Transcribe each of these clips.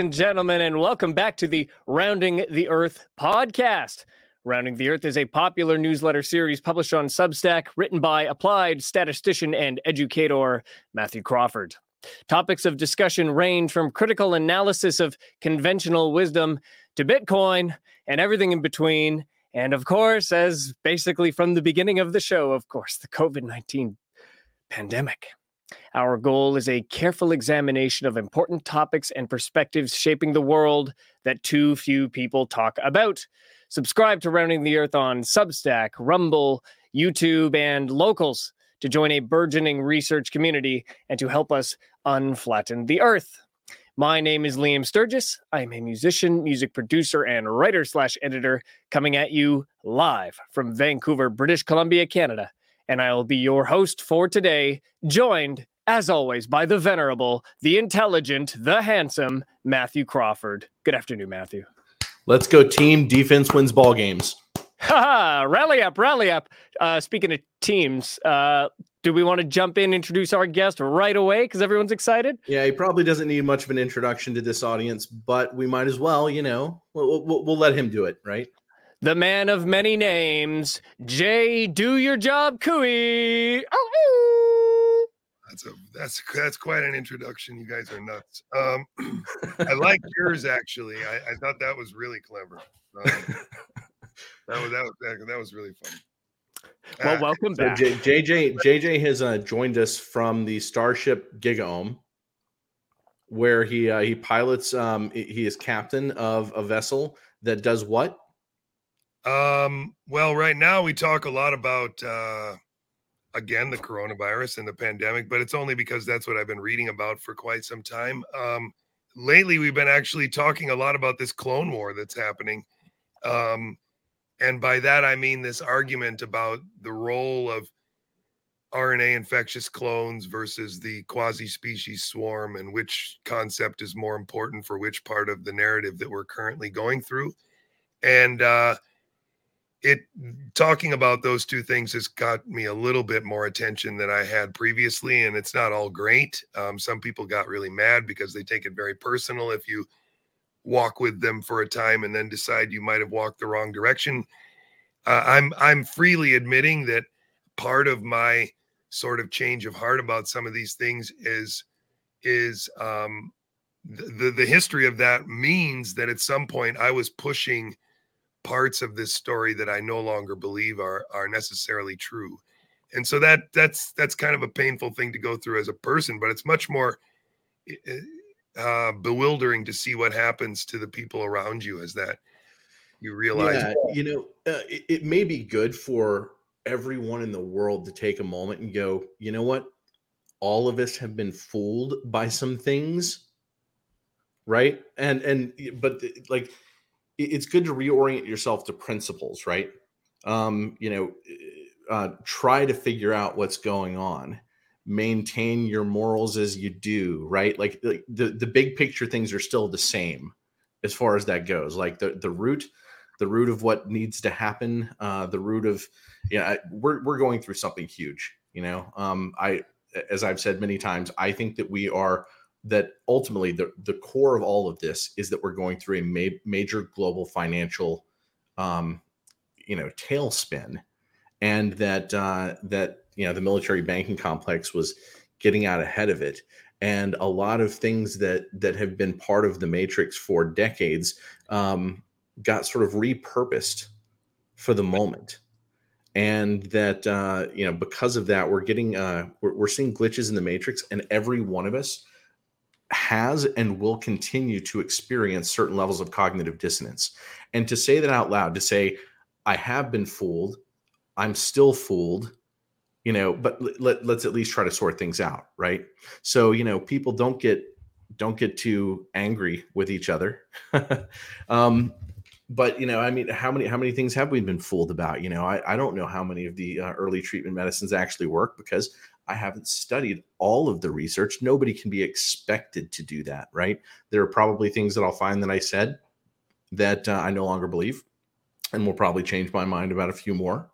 and gentlemen, and welcome back to the Rounding the Earth podcast. Rounding the Earth is a popular newsletter series published on Substack, written by applied statistician and educator Matthew Crawford. Topics of discussion range from critical analysis of conventional wisdom to Bitcoin and everything in between. And of course, as basically from the beginning of the show, of course, the COVID 19 pandemic. Our goal is a careful examination of important topics and perspectives shaping the world that too few people talk about. Subscribe to Rounding the Earth on Substack, Rumble, YouTube, and Locals to join a burgeoning research community and to help us unflatten the earth. My name is Liam Sturgis. I am a musician, music producer, and writer slash editor coming at you live from Vancouver, British Columbia, Canada. And I will be your host for today, joined as always, by the venerable, the intelligent, the handsome Matthew Crawford. Good afternoon, Matthew. Let's go, team. Defense wins ball games. Ha rally up, rally up. Uh, speaking of teams, uh, do we want to jump in, introduce our guest right away because everyone's excited? Yeah, he probably doesn't need much of an introduction to this audience, but we might as well, you know, we'll, we'll, we'll let him do it, right? The man of many names, Jay Do Your Job Cooey. Oh, that's a that's that's quite an introduction. You guys are nuts. Um, I like yours actually. I, I, thought that was really clever. Um, that was that was that, that was really fun. Well, uh, welcome so back. J- JJ JJ has uh, joined us from the Starship Gigaom, where he uh, he pilots. Um, he is captain of a vessel that does what? Um. Well, right now we talk a lot about. Uh, again the coronavirus and the pandemic, but it's only because that's what I've been reading about for quite some time. Um, lately, we've been actually talking a lot about this clone war that's happening. Um, and by that, I mean this argument about the role of RNA infectious clones versus the quasi species swarm and which concept is more important for which part of the narrative that we're currently going through. And, uh, it talking about those two things has got me a little bit more attention than I had previously, and it's not all great. Um, some people got really mad because they take it very personal if you walk with them for a time and then decide you might have walked the wrong direction. Uh, I'm I'm freely admitting that part of my sort of change of heart about some of these things is is um, the, the the history of that means that at some point I was pushing parts of this story that I no longer believe are are necessarily true. And so that that's that's kind of a painful thing to go through as a person, but it's much more eh, eh, uh, bewildering to see what happens to the people around you as that you realize. Yeah, you know, uh, it, it may be good for everyone in the world to take a moment and go, you know what? All of us have been fooled by some things, right? And and but like it's good to reorient yourself to principles, right? Um, you know, uh, try to figure out what's going on. Maintain your morals as you do, right? Like, like the the big picture things are still the same as far as that goes. Like the the root, the root of what needs to happen, uh, the root of yeah, we're we're going through something huge. You know, um, I as I've said many times, I think that we are that ultimately the, the core of all of this is that we're going through a ma- major global financial um, you know tailspin and that uh, that you know the military banking complex was getting out ahead of it. And a lot of things that that have been part of the matrix for decades um, got sort of repurposed for the moment. And that uh, you know because of that we're getting uh, we're, we're seeing glitches in the matrix and every one of us has and will continue to experience certain levels of cognitive dissonance. And to say that out loud, to say, I have been fooled, I'm still fooled, you know, but let, let's at least try to sort things out, right? So, you know, people don't get don't get too angry with each other. um, but you know, I mean, how many how many things have we been fooled about? You know, I, I don't know how many of the uh, early treatment medicines actually work because I haven't studied all of the research. Nobody can be expected to do that, right? There are probably things that I'll find that I said that uh, I no longer believe, and will probably change my mind about a few more.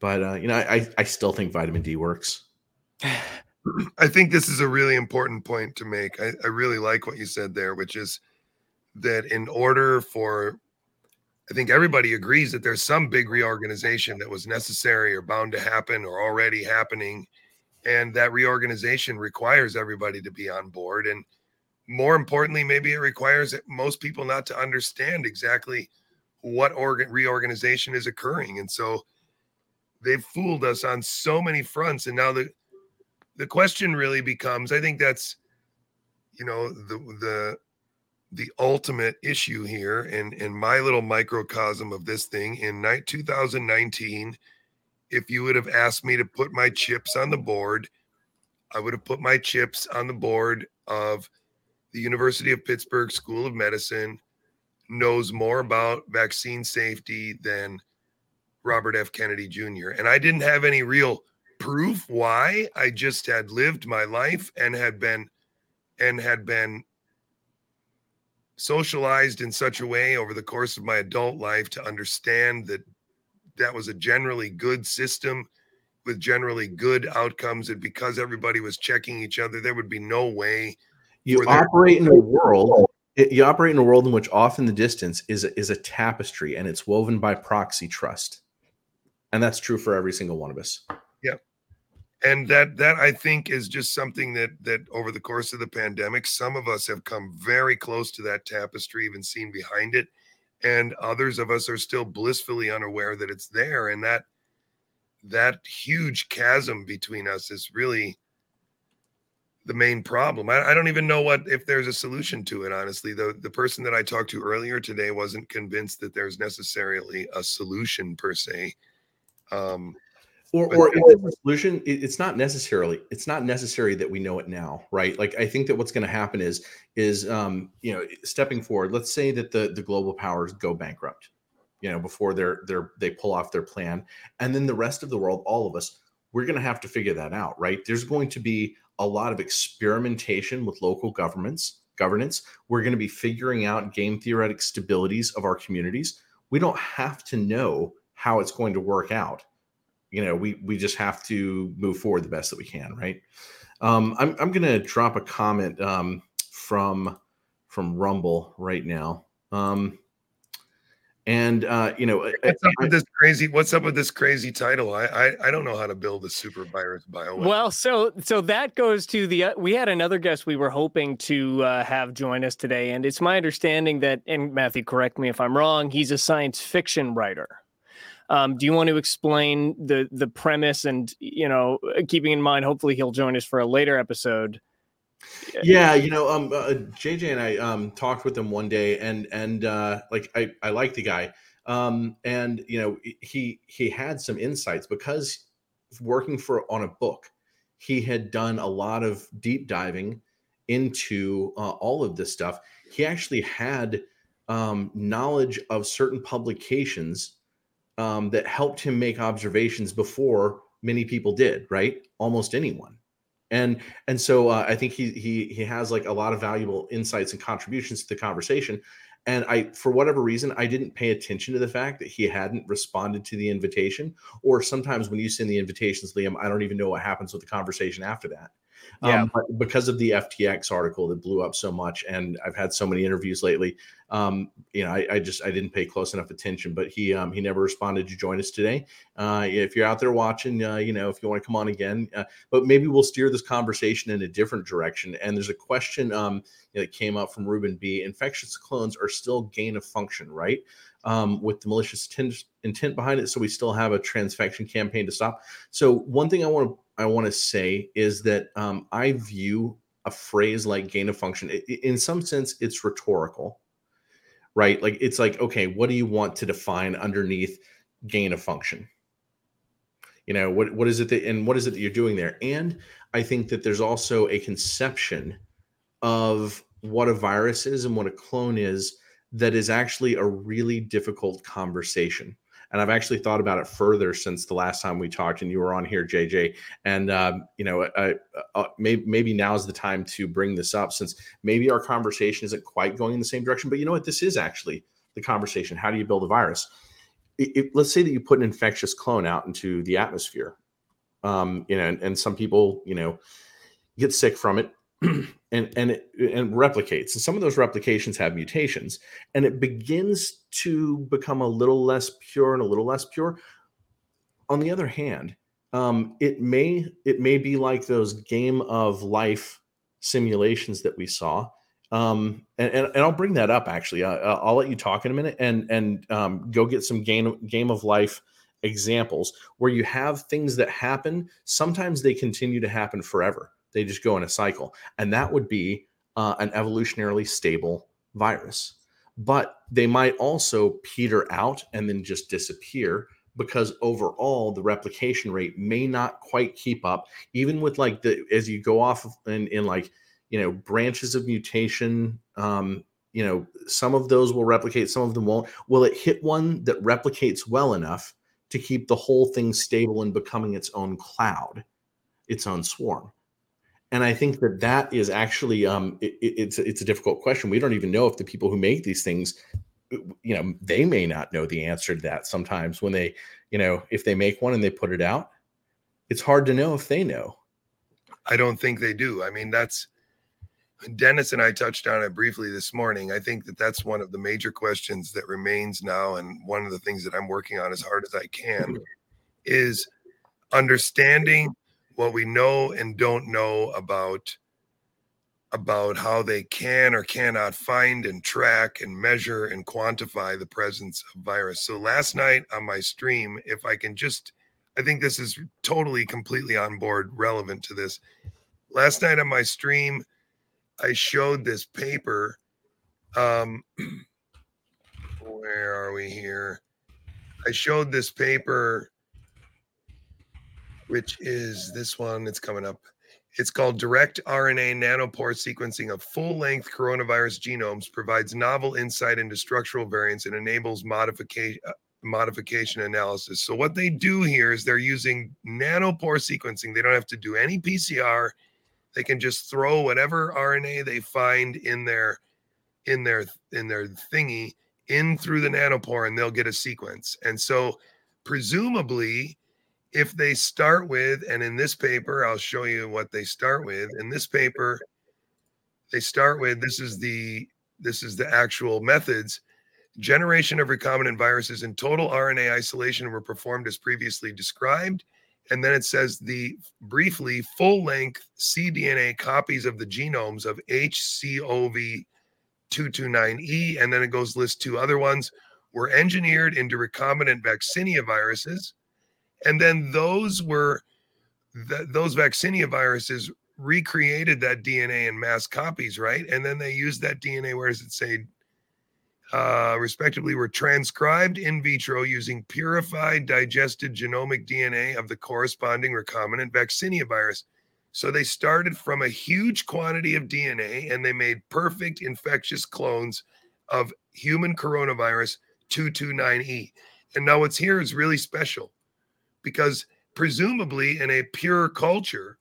But uh, you know, I I still think vitamin D works. I think this is a really important point to make. I, I really like what you said there, which is that in order for I think everybody agrees that there's some big reorganization that was necessary or bound to happen or already happening. And that reorganization requires everybody to be on board. And more importantly, maybe it requires most people not to understand exactly what organ reorganization is occurring. And so they've fooled us on so many fronts. And now the the question really becomes, I think that's you know, the the the ultimate issue here and in, my little microcosm of this thing. In night 2019 if you would have asked me to put my chips on the board i would have put my chips on the board of the university of pittsburgh school of medicine knows more about vaccine safety than robert f. Kennedy jr and i didn't have any real proof why. I just had lived my life and had been and had been socialized in such a way over the course of my adult life to understand that that was a generally good system with generally good outcomes and because everybody was checking each other there would be no way you operate in a world you operate in a world in which off in the distance is a, is a tapestry and it's woven by proxy trust. And that's true for every single one of us and that that i think is just something that that over the course of the pandemic some of us have come very close to that tapestry even seen behind it. And others of us are still blissfully unaware that it's there. And that that huge chasm between us is really the main problem. I, I don't even know what if there's a solution to it honestly. The the person that i talked to earlier today wasn't convinced that there's necessarily a solution per se. Um or, or a solution it's not necessarily it's not necessary that we know it now right? Like i think that what's going to happen is is um you know stepping forward let's say that the the global powers go bankrupt you know before they're they're they pull off their plan and then the rest of the world all of us we're going to have to figure that out right? There's going to be a lot of experimentation with local governments governance. We're going to be figuring out game theoretic stabilities of our communities. We don't have to know how it's going to work out you know, we we just have to move forward the best that we can, right? Um, I'm I'm gonna drop a comment um, from from Rumble right now. Um, and uh, you know, what's up with this crazy? What's up with this crazy title? I I, I don't know how to build a super virus bio. Well, so so that goes to the. Uh, we had another guest we were hoping to uh, have join us today, and it's my understanding that, and Matthew, correct me if I'm wrong. He's a science fiction writer. Um, do you want to explain the the premise and you know, keeping in mind, hopefully he'll join us for a later episode. Yeah, you know, um, uh, JJ and I um talked with him one day, and and uh, like I I like the guy, um, and you know he he had some insights because working for on a book, he had done a lot of deep diving into uh, all of this stuff. He actually had um, knowledge of certain publications um, that helped him make observations before many people did, right? Almost anyone. And and so uh, I think he he he has like a lot of valuable insights and contributions to the conversation. And I, for whatever reason, I didn't pay attention to the fact that he hadn't responded to the invitation. Or sometimes when you send the invitations, Liam, I don't even know what happens with the conversation after that. Yeah. Um, but because of the FTX article that blew up so much, and I've had so many interviews lately, um, you know, I, I, just I didn't pay close enough attention. But he um, he never responded to join us today. Uh, if you're out there watching, uh, you know, if you want to come on again, uh, but maybe we'll steer this conversation in a different direction. And there's a question um, that came up from Ruben B. Infectious clones are still gain of function, right? Um, with the malicious intent, intent behind it. So we still have a transfection campaign to stop. So one thing I want to I want to say is that um, I view a phrase like gain of function in some sense it's rhetorical, right? Like it's like okay, what do you want to define underneath gain of function? You know what what is it that and what is it that you're doing there? And I think that there's also a conception of what a virus is and what a clone is that is actually a really difficult conversation and I've actually thought about it further since the last time we talked and you were on here, JJ. And um, you know, I, uh, maybe maybe now's the time to bring this up since maybe our conversation isn't quite going in the same direction. But you know what? This is actually the conversation. How do you build a virus? It, it, let's say that you put an infectious clone out into the atmosphere. Um, you know, and, and some people, you know, gets sick from it, and and it and replicates. And some of those replications have mutations, and it begins to become a little less pure and a little less pure. On the other hand, um, it may it may be like those game of life simulations that we saw. Um, and, and, and I'll bring that up actually. Uh, I'll let you talk in a minute and and um, go get some game game of life examples where you have things that happen. Sometimes they continue to happen forever. They just go in a cycle, and that would be uh, an evolutionarily stable virus. But they might also peter out and then just disappear because overall the replication rate may not quite keep up. Even with like the as you go off in, in like you know branches of mutation um you know some of those will replicate some of them won't. Will it hit one that replicates well enough to keep the whole thing stable and becoming its own cloud its own swarm and i think that that is actually um it, it's it's a difficult question. We don't even know if the people who make these things you know they may not know the answer to that sometimes when they you know if they make one and they put it out it's hard to know if they know. I don't think they do. I mean that's dennis and i touched on it briefly this morning. I think that that's one of the major questions that remains now and one of the things that i'm working on as hard as i can is understanding what we know and don't know about about how they can or cannot find and track and measure and quantify the presence of virus. So last night on my stream, if I can just, I think this is totally, completely on board, relevant to this. Last night on my stream, I showed this paper. Um, where are we here? I showed this paper, which is this one. It's coming up. It's called Direct RNA Nanopore Sequencing of Full Length Coronavirus Genomes, provides novel insight into structural variants and enables modification. Uh, modification analysis. So, what they do here is they're using nanopore sequencing. They don't have to do any PCR. They can just throw whatever RNA they find in their in their in their thingy in through the nanopore and they'll get a sequence. And so presumably if they start with, and in this paper, I'll show you what they start with. In this paper, they start with this is the this is the actual methods. Generation of recombinant viruses and total RNA isolation were performed as previously described. And then it says the briefly full length cDNA copies of the genomes of HCOV 229E. And then it goes list two other ones were engineered into recombinant vaccinia viruses and then those were th- those vaccinia viruses recreated that DNA in mass copies, right? And then they used that DNA. Where does it say? Uh, respectively, were transcribed in vitro using purified, digested genomic DNA of the corresponding recombinant vaccinia virus. So they started from a huge quantity of DNA and they made perfect infectious clones of human coronavirus 229E. And now what's here is really special because presumably in a pure culture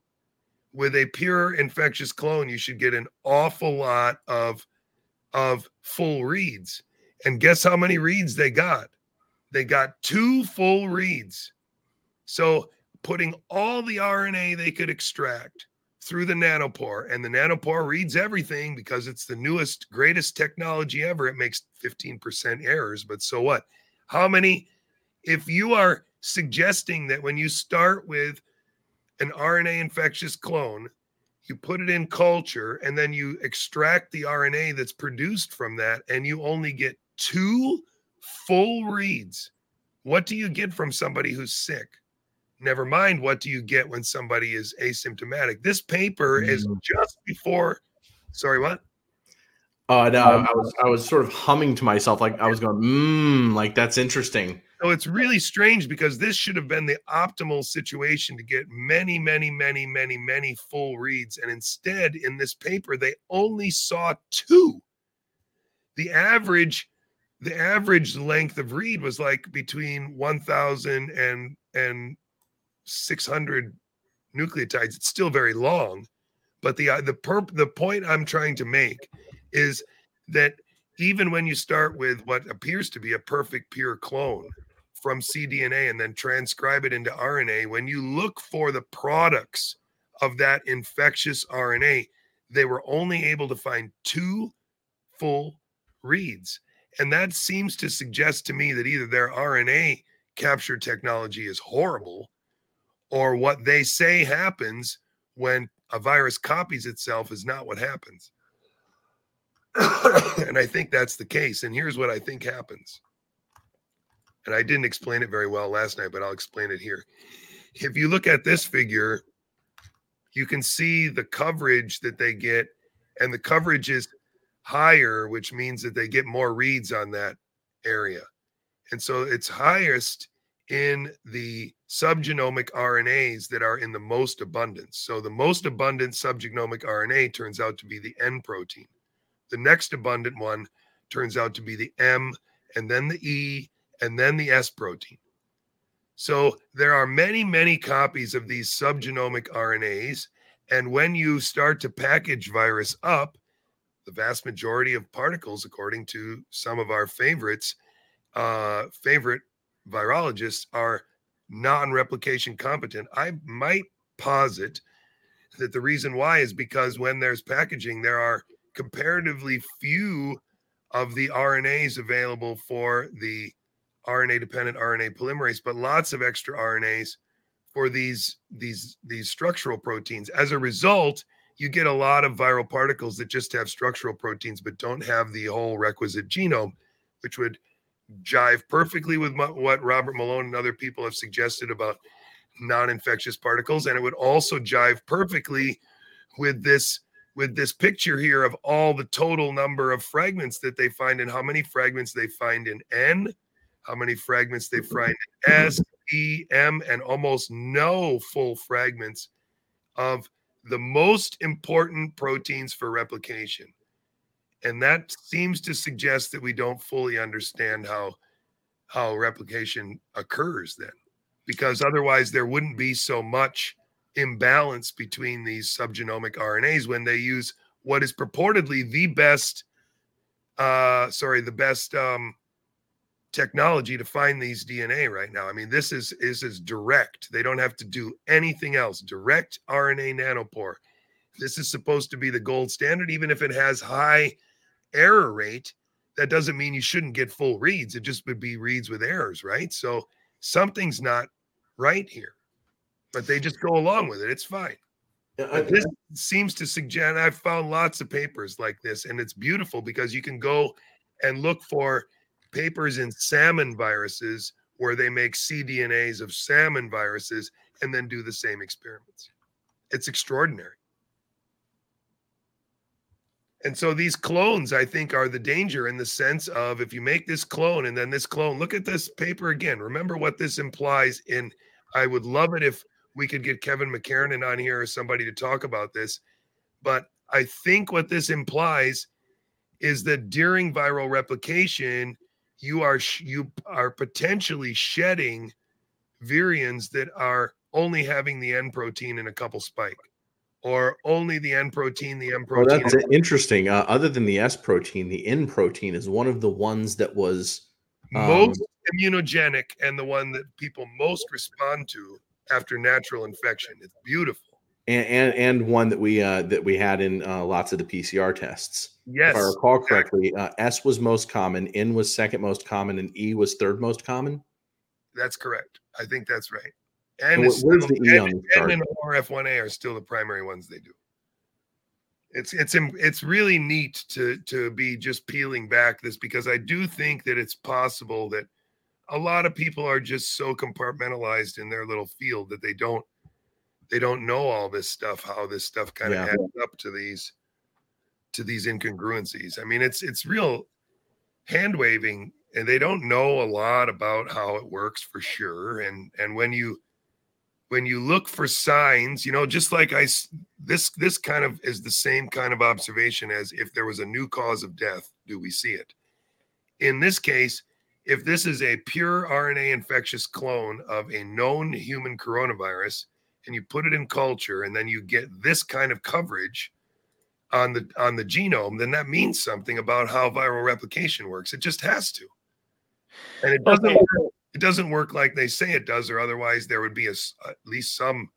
with a pure infectious clone you should get an awful lot of of full reads. And guess how many reads they got? They got two full reads. So putting all the rna they could extract through the nanopore and the nanopore reads everything because it's the newest greatest technology ever. It makes 15% errors but so what? How many if you are suggesting that when you start with an RNA infectious clone, you put it in culture and then you extract the RNA that's produced from that, and you only get two full reads. What do you get from somebody who's sick? Never mind, what do you get when somebody is asymptomatic? This paper mm. is just before. Sorry, what? Uh, no, um, I was I was sort of humming to myself, like I was going, mmm, like that's interesting. So it's really strange because this should have been the optimal situation to get many, many, many, many, many full reads. And instead, in this paper, they only saw two. The average, the average length of read was like between 1,000 and, and 600 nucleotides. It's still very long, but the uh, the perp the point I'm trying to make is that even when you start with what appears to be a perfect pure clone, from cDNA and then transcribe it into RNA, when you look for the products of that infectious RNA, they were only able to find two full reads. And that seems to suggest to me that either their RNA capture technology is horrible or what they say happens when a virus copies itself is not what happens. and I think that's the case. And here's what I think happens. And I didn't explain it very well last night, but I'll explain it here. If you look at this figure, you can see the coverage that they get, and the coverage is higher, which means that they get more reads on that area. And so it's highest in the subgenomic RNAs that are in the most abundance. So the most abundant subgenomic RNA turns out to be the N protein. The next abundant one turns out to be the M, and then the E, and then the S protein. So there are many, many copies of these subgenomic RNAs. And when you start to package virus up, the vast majority of particles, according to some of our favorites, uh, favorite virologists, are non-replication competent. I might posit that the reason why is because when there's packaging, there are comparatively few of the RNAs available for the RNA dependent RNA polymerase, but lots of extra RNAs for these these these structural proteins. As a result, you get a lot of viral particles that just have structural proteins but don't have the whole requisite genome, which would jive perfectly with what Robert Malone and other people have suggested about non-infectious particles, and it would also jive perfectly with this with this picture here of all the total number of fragments that they find and how many fragments they find in N how many fragments they find in S, E, M, and almost no full fragments of the most important proteins for replication. And that seems to suggest that we don't fully understand how how replication occurs then because otherwise there wouldn't be so much imbalance between these subgenomic RNAs when they use what is purportedly the best uh sorry the best um technology to find these DNA right now. I mean, this is is is direct. They don't have to do anything else. Direct RNA nanopore. This is supposed to be the gold standard, even if it has high error rate. That doesn't mean you shouldn't get full reads. It just would be reads with errors, right? So something's not right here, but they just go along with it. It's fine. Yeah, this seems to suggest I've found lots of papers like this, and it's beautiful because you can go and look for papers in salmon viruses where they make cDNAs of salmon viruses and then do the same experiments. It's extraordinary. And so these clones, I think, are the danger in the sense of if you make this clone and then this clone, look at this paper again. Remember what this implies in I would love it if we could get Kevin McCarran on here or somebody to talk about this. But I think what this implies is that during viral replication, you are you are potentially shedding virions that are only having the N protein in a couple spike or only the N protein, the M protein. Well, that's interesting. Uh, other than the S protein, the N protein is one of the ones that was um, most immunogenic and the one that people most respond to after natural infection. It's beautiful and and, and one that we uh, that we had in uh, lots of the PCR tests. Yes, if I recall correctly, uh, S was most common, N was second most common, and E was third most common. That's correct. I think that's right. And, where's the E on the chart? and RF1A are still the primary ones they do. It's it's it's really neat to to be just peeling back this because I do think that it's possible that a lot of people are just so compartmentalized in their little field that they don't they don't know all this stuff, how this stuff kind of yeah. adds up to these to these incongruencies. I mean, it's it's real hand waving, and they don't know a lot about how it works for sure. And and when you when you look for signs, you know, just like I this this kind of is the same kind of observation as if there was a new cause of death, do we see it? In this case, if this is a pure RNA infectious clone of a known human coronavirus, and you put it in culture and then you get this kind of coverage on the on the genome then that means something about how viral replication works. It just has to. And it doesn't it doesn't work like they say it does or otherwise there would be a, at least some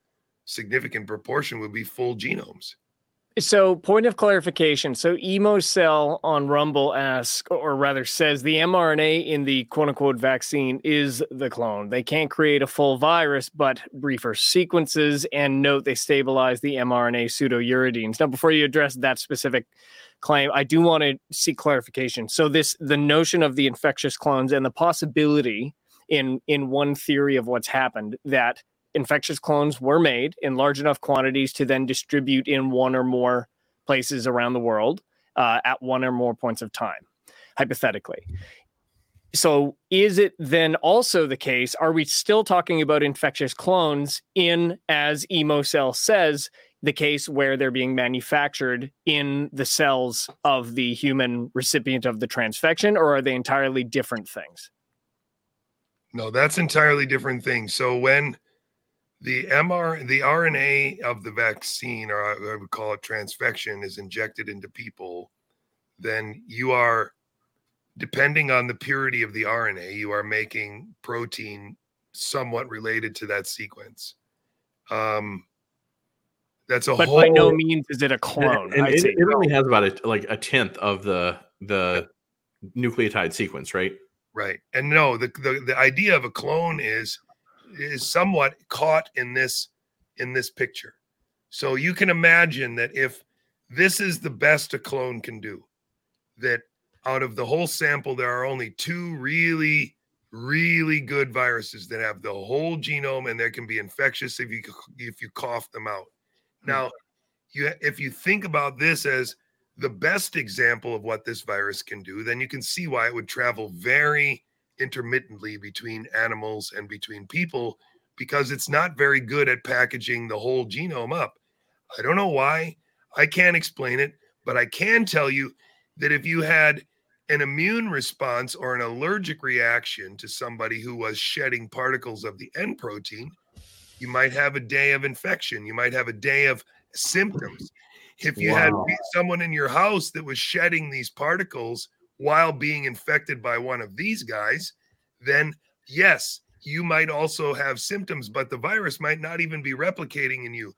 significant proportion would be full genomes. So, point of clarification. So, EmoCell on Rumble asks, or rather says, the mRNA in the quote unquote vaccine is the clone. They can't create a full virus, but briefer sequences and note they stabilize the mRNA pseudouridines. Now, before you address that specific claim, I do want to seek clarification. So, this the notion of the infectious clones and the possibility in in one theory of what's happened that infectious clones were made in large enough quantities to then distribute in one or more places around the world uh, at one or more points of time, hypothetically. So, is it then also the case? Are we still talking about infectious clones in, as EmoCell says, the case where they're being manufactured in the cells of the human recipient of the transfection, or are they entirely different things? No, that's entirely different things. So when the MR, the RNA of the vaccine, or I would call it transfection, is injected into people, then you are, depending on the purity of the RNA, you are making protein somewhat related to that sequence. Um, that's a but whole. by no means is it a clone. And I it, it only has about a, like a tenth of the the nucleotide sequence, right? Right. And no, the, the the idea of a clone is is somewhat caught in this in this picture. So you can imagine that if this is the best a clone can do, that out of the whole sample there are only two really really good viruses that have the whole genome and they can be infectious if you if you cough them out. Hmm. Now, you if you think about this as the best example of what this virus can do, then you can see why it would travel very intermittently between animals and between people because it's not very good at packaging the whole genome up. I don't know why. I can't explain it, but I can tell you that if you had an immune response or an allergic reaction to somebody who was shedding particles of the N protein, you might have a day of infection. You might have a day of symptoms. If you Wow. had someone in your house that was shedding these particles while being infected by one of these guys, then yes, you might also have symptoms, but the virus might not even be replicating in you.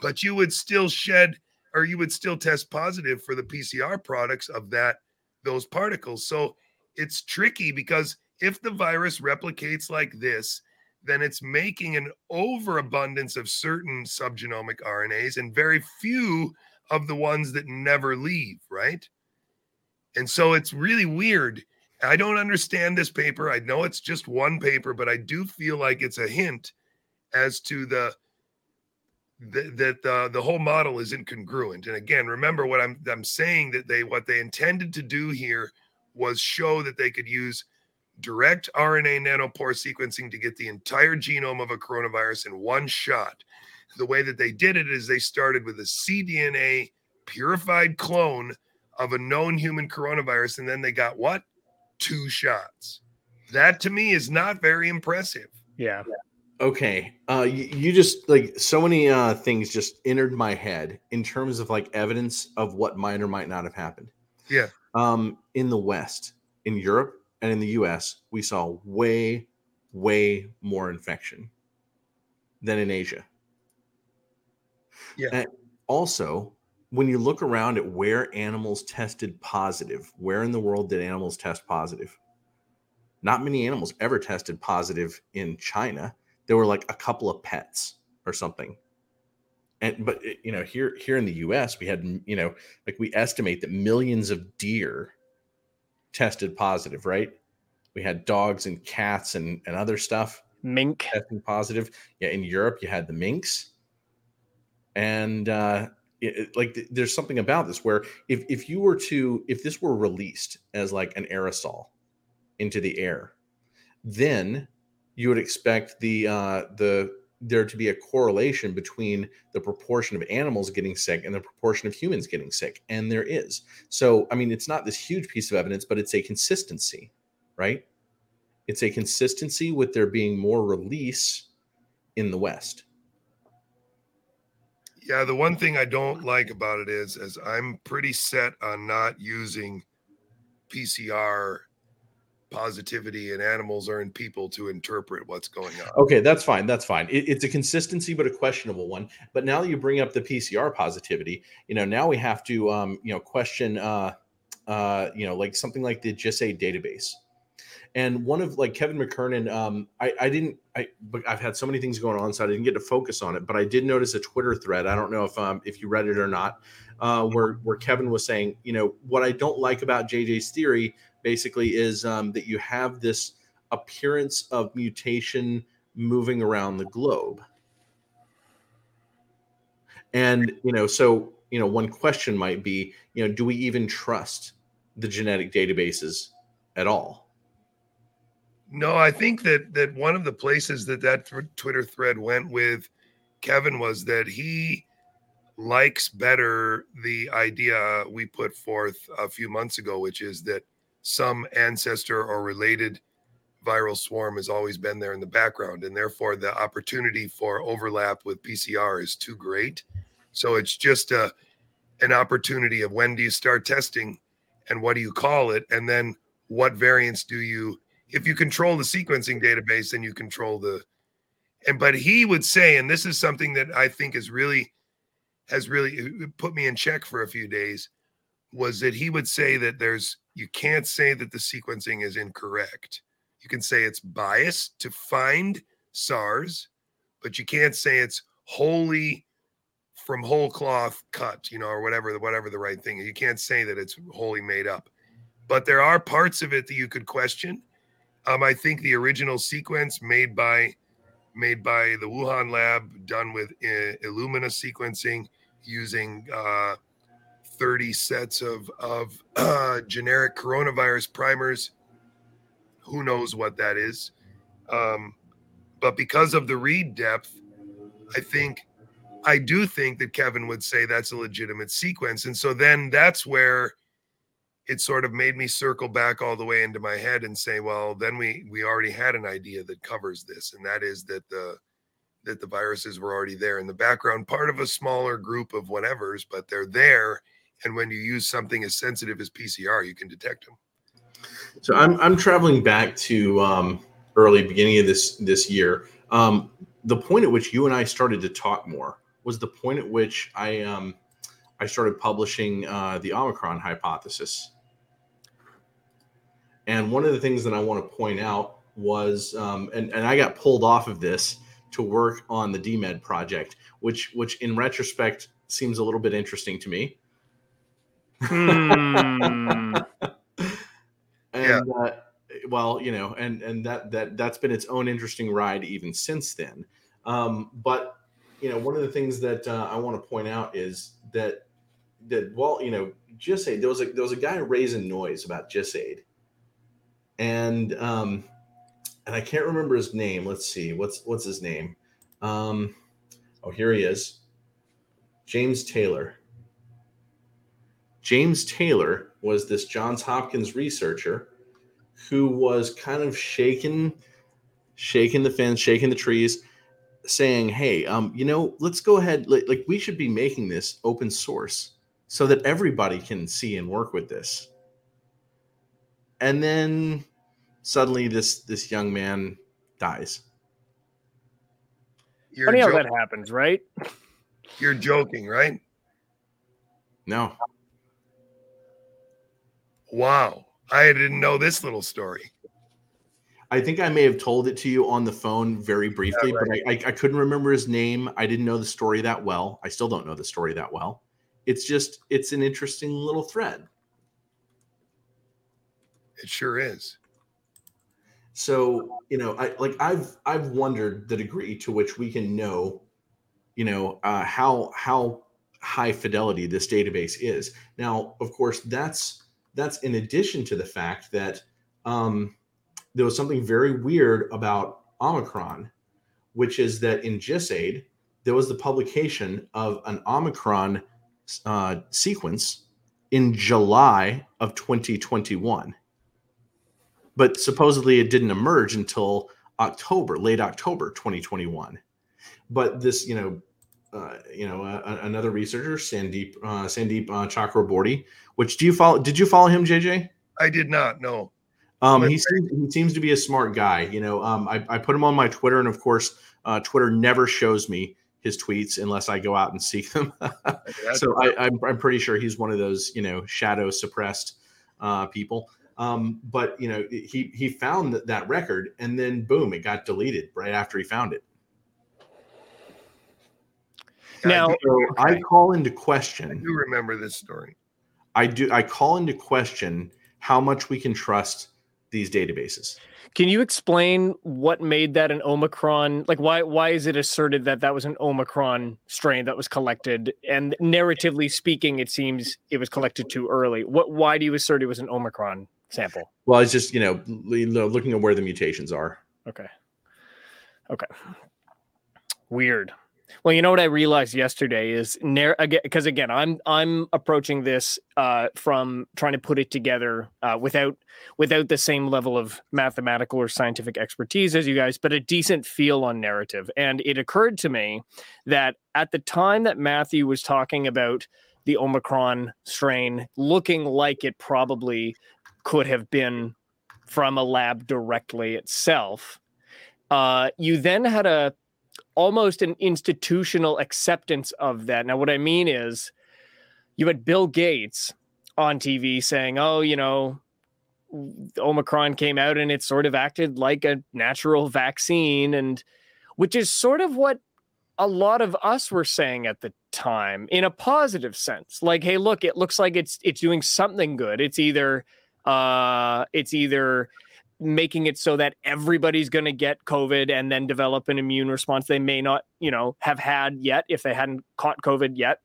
But you would still shed or you would still test positive for the PCR products of that those particles. So it's tricky because if the virus replicates like this, then it's making an overabundance of certain subgenomic RNAs and very few of the ones that never leave, right? And so it's really weird. I don't understand this paper. I know it's just one paper, but I do feel like it's a hint as to the that uh, the whole model is incongruent. And again, remember what I'm I'm saying that they what they intended to do here was show that they could use direct RNA nanopore sequencing to get the entire genome of a coronavirus in one shot. The way that they did it is they started with a cDNA purified clone of a known human coronavirus, and then they got what? Two shots. That to me is not very impressive. Yeah. Okay. Uh you, you just like so many uh things just entered my head in terms of like evidence of what might or might not have happened. Yeah. Um in the West, in Europe and in the US, we saw way way more infection than in Asia. Yeah. And also, when you look around at where animals tested positive, where in the world did animals test positive? Not many animals ever tested positive in China. There were like a couple of pets or something. And but you know here here in the us we had you know like we estimate that millions of deer tested positive right? We had dogs and cats and and other stuff Mink. testing positive. Yeah in europe you had the minks. And uh like th- there's something about this where if if you were to if this were released as like an aerosol into the air then you would expect the uh the there to be a correlation between the proportion of animals getting sick and the proportion of humans getting sick and there is. So i mean it's not this huge piece of evidence but it's a consistency right? It's a consistency with there being more release in the west Yeah, the one thing I don't like about it is as I'm pretty set on not using PCR positivity in animals or in people to interpret what's going on. Okay, that's fine. That's fine. It, it's a consistency, but a questionable one. But now that you bring up the PCR positivity, you know, now we have to, um, you know, question, uh, uh, you know, like something like the GISAID database. And one of like Kevin McKernan, um, I, I didn't, I, but I've had so many things going on, so I didn't get to focus on it. But I did notice a Twitter thread. I don't know if um, if you read it or not, uh, where where Kevin was saying, you know, what I don't like about JJ's theory basically is um, that you have this appearance of mutation moving around the globe. And, you know, so, you know, one question might be, you know, do we even trust the genetic databases at all? No, I think that that one of the places that that Twitter thread went with Kevin was that he likes better the idea we put forth a few months ago, which is that some ancestor or related viral swarm has always been there in the background, and therefore the opportunity for overlap with PCR is too great. So it's just a an opportunity of when do you start testing, and what do you call it, and then what variants do you? If you control the sequencing database, then you control the. And but he would say, and this is something that I think is really has really uh, put me in check for a few days, was that he would say that there's you can't say that the sequencing is incorrect. You can say it's biased to find SARS, but you can't say it's wholly from whole cloth cut, you know, or whatever, whatever the right thing. You can't say that it's wholly made up. But there are parts of it that you could question. Um, I think the original sequence made by made by the Wuhan lab, done with uh, Illumina sequencing using uh, 30 sets of of uh, generic coronavirus primers. Who knows what that is? Um, but because of the read depth, I think I do think that Kevin would say that's a legitimate sequence, and so then that's where it sort of made me circle back all the way into my head and say, well, then we we already had an idea that covers this, and that is that the that the viruses were already there in the background, part of a smaller group of whatevers, but they're there and when you use something as sensitive as PCR, you can detect them. So I'm I'm traveling back to um, early beginning of this this year. Um, the point at which you and I started to talk more was the point at which I um, I started publishing uh, the Omicron hypothesis. And one of the things that I want to point out was, um, and, and I got pulled off of this to work on the DMED project, which which in retrospect seems a little bit interesting to me. Hmm. and yeah. uh, well, you know, and and that that that's been its own interesting ride even since then. Um, but you know, one of the things that uh, I want to point out is that that well, you know, GISAID, there was a there was a guy raising noise about GISAID, and um, and I can't remember his name. Let's see, what's what's his name? Um, oh, here he is, James Taylor. James Taylor was this Johns Hopkins researcher who was kind of shaking, shaking the fence, shaking the trees, saying, "Hey, um, you know, let's go ahead. Like, like we should be making this open source so that everybody can see and work with this." And then suddenly, this this young man dies. You're Funny joking. how that happens, right? You're joking, right? No. Wow. I didn't know this little story. I think I may have told it to you on the phone very briefly, yeah, right. but I, I, I, couldn't remember his name. I didn't know the story that well. I still don't know the story that well. It's just, it's an interesting little thread. It sure is. So, you know, I like I've I've wondered the degree to which we can know, you know, uh, how how high fidelity this database is. Now, of course, that's that's in addition to the fact that um, there was something very weird about Omicron, which is that in GISAID, there was the publication of an Omicron uh, sequence in July of 2021. But supposedly it didn't emerge until October, late October 2021. But this, you know, uh, you know, uh, another researcher, Sandeep uh, Sandeep uh, Chakraborty. Which do you follow? Did you follow him, JJ? I did not. No. Um, he seems, he seems to be a smart guy. You know, um, I, I put him on my Twitter, and of course, uh, Twitter never shows me his tweets unless I go out and seek them. so I, I'm, I'm pretty sure he's one of those, you know, shadow suppressed uh, people. Um, but you know, he he found that, that record, and then boom, it got deleted right after he found it. Now, So I call into question. I do remember this story. I do. I call into question how much we can trust these databases. Can you explain what made that an Omicron? Like, why why is it asserted that that was an Omicron strain that was collected? And narratively speaking, it seems it was collected too early. What? Why do you assert it was an Omicron sample? Well, it's just you know looking at where the mutations are. Okay. Okay. Weird. Well, you know what I realized yesterday is because again, I'm I'm approaching this uh, from trying to put it together uh, without without the same level of mathematical or scientific expertise as you guys, but a decent feel on narrative. And it occurred to me that at the time that Matthew was talking about the Omicron strain looking like it probably could have been from a lab directly itself, uh, you then had a almost an institutional acceptance of that. Now, what I mean is, you had Bill Gates on TV saying, "Oh, you know, Omicron came out and it sort of acted like a natural vaccine," and which is sort of what a lot of us were saying at the time in a positive sense. Like, hey, look, it looks like it's it's doing something good. It's either uh it's either making it so that everybody's going to get COVID and then develop an immune response they may not, you know, have had yet if they hadn't caught COVID yet.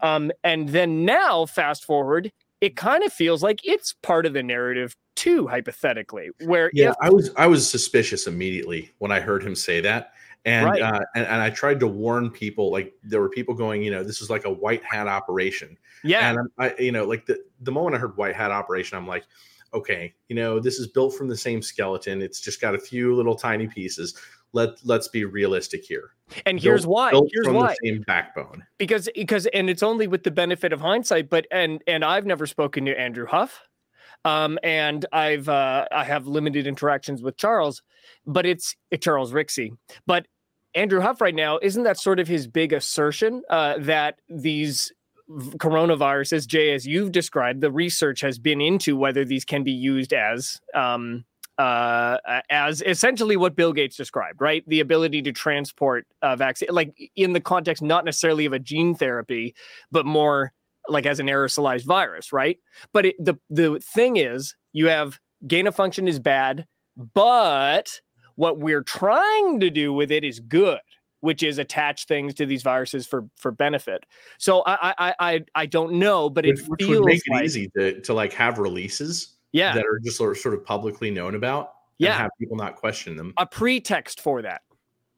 Um, and then now, fast forward, it kind of feels like it's part of the narrative too, hypothetically. Where yeah, if, I was I was suspicious immediately when I heard him say that. And, Right. uh, and and I tried to warn people. Like there were people going, you know, this is like a white hat operation. yeah, And I, you know, like the the moment I heard white hat operation, I'm like, okay, you know, this is built from the same skeleton. It's just got a few little tiny pieces. Let let's be realistic here. and here's Built- why. built Here's from why. the same backbone. because because and it's only with the benefit of hindsight but and and i've never spoken to andrew huff um and i've uh i have limited interactions with charles but it's uh, charles rixey but andrew huff right now isn't that sort of his big assertion uh that these coronaviruses jay as you've described the research has been into whether these can be used as um uh, as essentially what Bill Gates described, right? The ability to transport a vaccine, like in the context not necessarily of a gene therapy, but more like as an aerosolized virus, right? But it, the the thing is, you have gain of function is bad, but what we're trying to do with it is good, which is attach things to these viruses for for benefit. So I I I I don't know, but it Which, which feels would make like it easy to to like have releases yeah that are just sort of, sort of publicly known about. and Yeah. have people not question them. a pretext for that.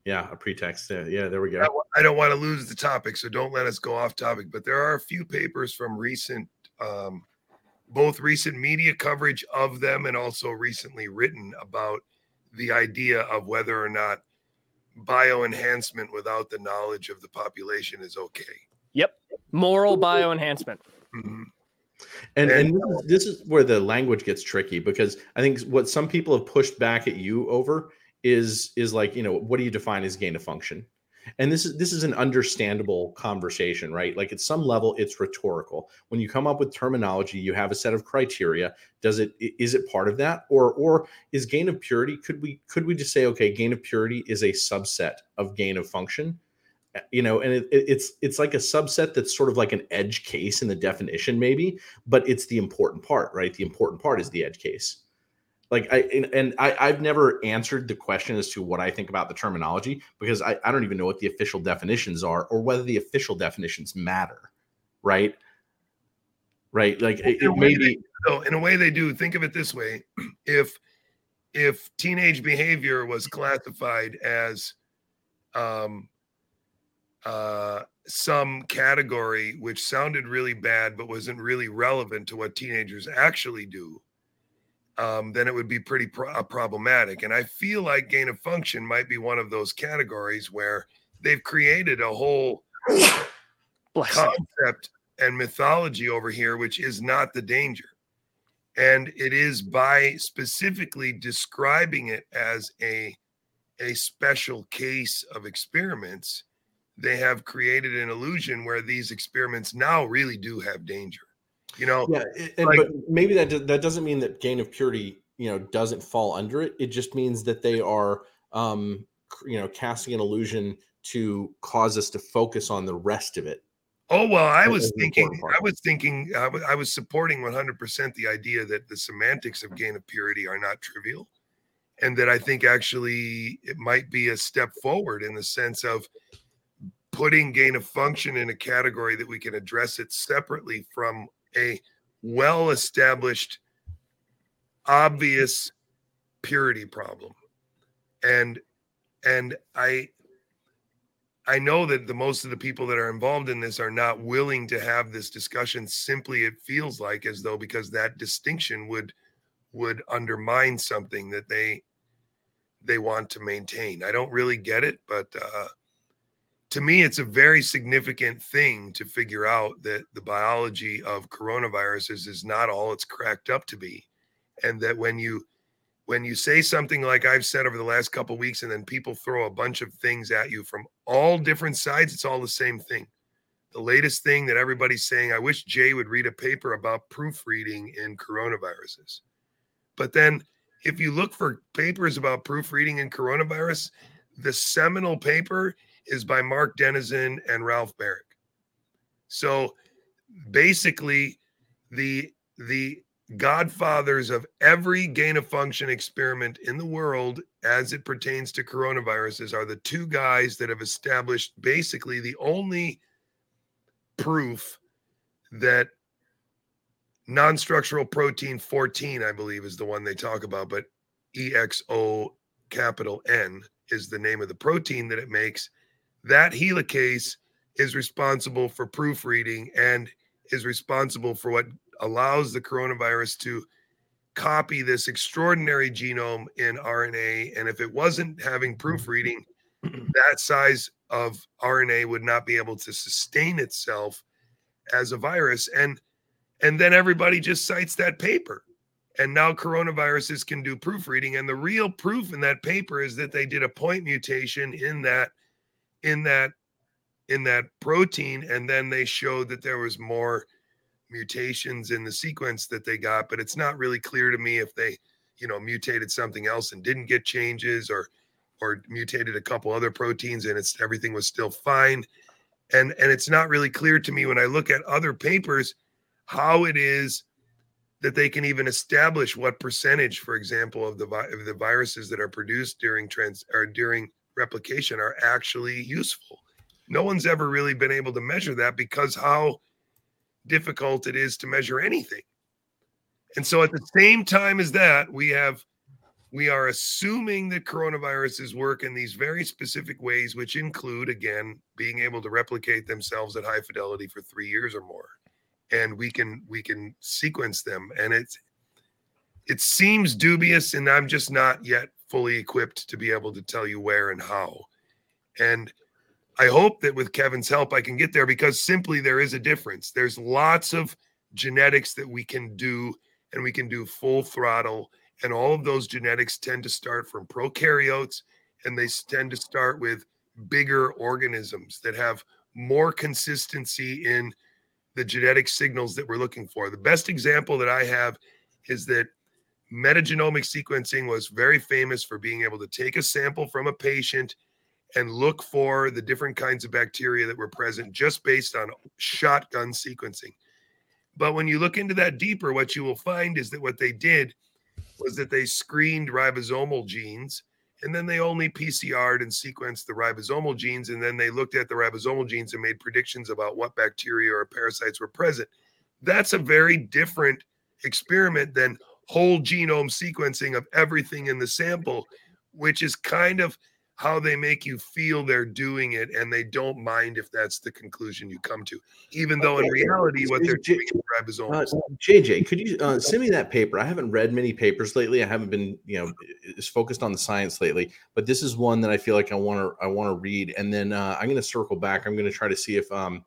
Yeah, a pretext. Yeah, yeah there we go. I I don't want to lose the topic, so don't let us go off topic. But there are a few papers from recent, um, both recent media coverage of them and also recently written about the idea of whether or not bioenhancement without the knowledge of the population is okay. Yep. Moral bioenhancement. Mhm. And And- and this is where the language gets tricky because I think what some people have pushed back at you over is is like you know what do you define as gain of function, and this is this is an understandable conversation, right? Like at some level, it's rhetorical. When you come up with terminology, you have a set of criteria. Does it is it part of that, or or is gain of purity? Could we could we just say okay, gain of purity is a subset of gain of function? Uh, you know and it, it- it's it's like a subset that's sort of like an edge case in the definition maybe but it's the important part right the important part is the edge case like i and, and i i've never answered the question as to what i think about the terminology because I, I don't even know what the official definitions are or whether the official definitions matter right? Right? Like it, In it may be So in a way they do. Think of it this way: if if teenage behavior was classified as um, uh, some category which sounded really bad but wasn't really relevant to what teenagers actually do, um, then it would be pretty pro- uh, problematic. And I feel like gain of function might be one of those categories where they've created a whole concept and mythology over here, which is not the danger. and it is by specifically describing it as a a special case of experiments they have created an illusion where these experiments now really do have danger you know yeah and, like, but maybe that that doesn't mean that gain of purity you know doesn't fall under it. It just means that they are um you know casting an illusion to cause us to focus on the rest of it. Oh well i was thinking i was thinking I I was supporting 100% the idea that the semantics of gain of purity are not trivial and that i think actually it might be a step forward in the sense of putting gain of function in a category that we can address it separately from a well established obvious purity problem. And and i i know that the most of the people that are involved in this are not willing to have this discussion simply it feels like as though because that distinction would would undermine something that they they want to maintain. I don't really get it but uh to me, it's a very significant thing to figure out that the biology of coronaviruses is not all it's cracked up to be, and that when you when you say something like I've said over the last couple weeks, and then people throw a bunch of things at you from all different sides, it's all the same thing. The latest thing that everybody's saying, I wish Jay would read a paper about proofreading in coronaviruses. But then if you look for papers about proofreading in coronavirus, the seminal paper is by Mark Denizen and Ralph Baric. So basically, the the godfathers of every gain of function experiment in the world as it pertains to coronaviruses are the two guys that have established basically the only proof that non-structural protein 14 i believe is the one they talk about but exo capital n is the name of the protein that it makes that helicase is responsible for proofreading and is responsible for what allows the coronavirus to copy this extraordinary genome in RNA. And if it wasn't having proofreading, that size of RNA would not be able to sustain itself as a virus. And and then everybody just cites that paper. And now coronaviruses can do proofreading. And the real proof in that paper is that they did a point mutation in that in that in that protein and then they showed that there was more mutations in the sequence that they got but it's not really clear to me if they you know mutated something else and didn't get changes or or mutated a couple other proteins and it's everything was still fine. And and it's not really clear to me when i look at other papers how it is that they can even establish what percentage for example of the of the viruses that are produced during trans or during replication are actually useful. No one's ever really been able to measure that because how difficult it is to measure anything. And so at the same time as that, we have we are assuming that coronaviruses work in these very specific ways, which include again being able to replicate themselves at high fidelity for three years or more. And we can we can sequence them. And it's it seems dubious, and I'm just not yet fully equipped to be able to tell you where and how. And I hope that with Kevin's help, I can get there because simply there is a difference. There's lots of genetics that we can do, and we can do full throttle. And all of those genetics tend to start from prokaryotes, and they tend to start with bigger organisms that have more consistency in the genetic signals that we're looking for. The best example that I have is that metagenomic sequencing was very famous for being able to take a sample from a patient and look for the different kinds of bacteria that were present just based on shotgun sequencing. But when you look into that deeper, what you will find is that what they did was that they screened ribosomal genes and then they only PCR'd and sequenced the ribosomal genes. And then they looked at the ribosomal genes and made predictions about what bacteria or parasites were present. That's a very different experiment than whole genome sequencing of everything in the sample, which is kind of how they make you feel they're doing it and they don't mind if that's the conclusion you come to even though in reality what they're doing is uh, jj could you uh, send me that paper? I haven't read many papers lately. I haven't been you know is focused on the science lately but this is one that i feel like i want to i want to read and then uh, i'm going to circle back. I'm going to try to see if um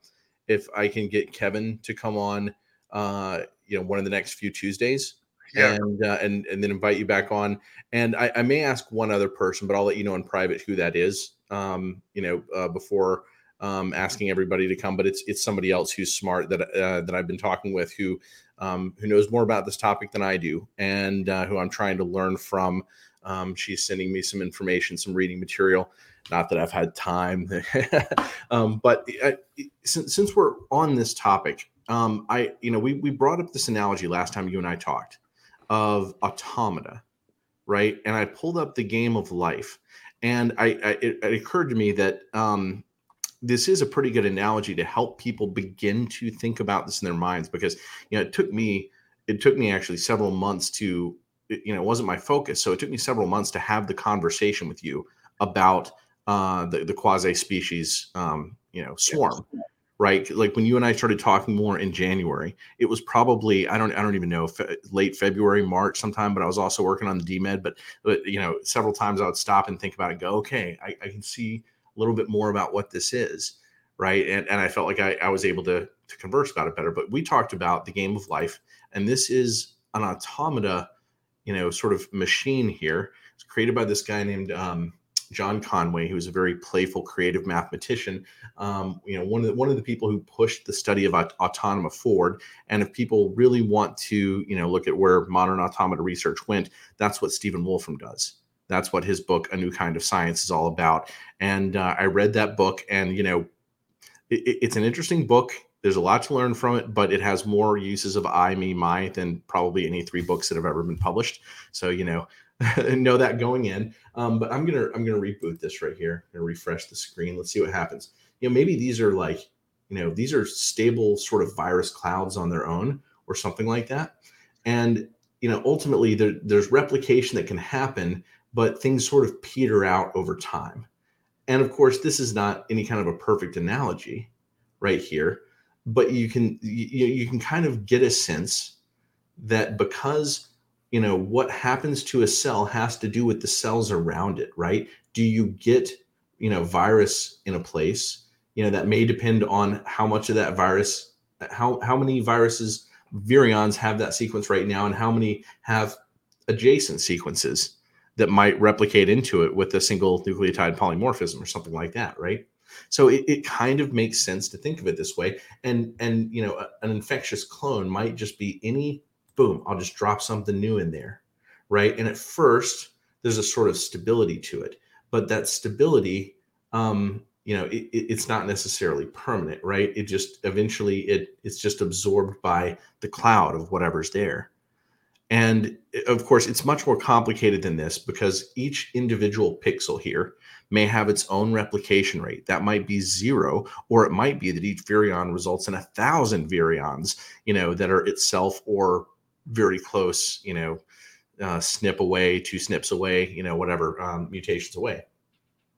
if i can get kevin to come on uh you know one of the next few tuesdays Yeah. and uh, and and then invite you back on. And I, I may ask one other person, but I'll let you know in private who that is. Um, you know, uh, before um, asking everybody to come, but it's it's somebody else who's smart that uh, that I've been talking with who um, who knows more about this topic than I do, and uh, who I'm trying to learn from. Um, she's sending me some information, some reading material. Not that I've had time, um, but I, since, since we're on this topic, um, I you know we we brought up this analogy last time you and I talked of automata, right? And I pulled up the game of life, and I, I it, it occurred to me that um, this is a pretty good analogy to help people begin to think about this in their minds because you know it took me it took me actually several months to you know it wasn't my focus. So it took me several months to have the conversation with you about uh, the, the quasi species um, you know swarm right? Like when you and i started talking more in january it was probably i don't i don't even know fe- late february march sometime but i was also working on the dmed but, but you know several times i would stop and think about it go okay I, I can see a little bit more about what this is right? And, and i felt like I, I was able to to converse about it better but we talked about the game of life and this is an automata you know sort of machine here. It's created by this guy named um, john conway who was a very playful creative mathematician um, you know one of the one of the people who pushed the study of aut- autonoma forward and if people really want to you know look at where modern automata research went that's what stephen wolfram does that's what his book, A New Kind of Science, is all about. And uh, I read that book, and you know, it, it's an interesting book. There's a lot to learn from it, but it has more uses of I, me, my than probably any three books that have ever been published. So you know, know that going in. Um, but I'm gonna I'm gonna reboot this right here. Gonna refresh the screen. Let's see what happens. You know, maybe these are like, you know, these are stable sort of virus clouds on their own or something like that. And you know, ultimately there, there's replication that can happen but things sort of peter out over time. And of course, this is not any kind of a perfect analogy right here, but you can you, you can kind of get a sense that because you know what happens to a cell has to do with the cells around it, right? Do you get you know virus in a place? You know that may depend on how much of that virus, how how many viruses virions have that sequence right now, and how many have adjacent sequences that might replicate into it with a single nucleotide polymorphism or something like that, right? So it, it kind of makes sense to think of it this way. And and you know, an infectious clone might just be any boom, I'll just drop something new in there, right? And at first, there's a sort of stability to it, but that stability, um, you know, it, it, it's not necessarily permanent, right? It just eventually it it's just absorbed by the cloud of whatever's there. And of course, it's much more complicated than this because each individual pixel here may have its own replication rate. That might be zero, or it might be that each virion results in a thousand virions, you know, that are itself or very close, you know, uh, snip away, two snips away, you know, whatever um, mutations away.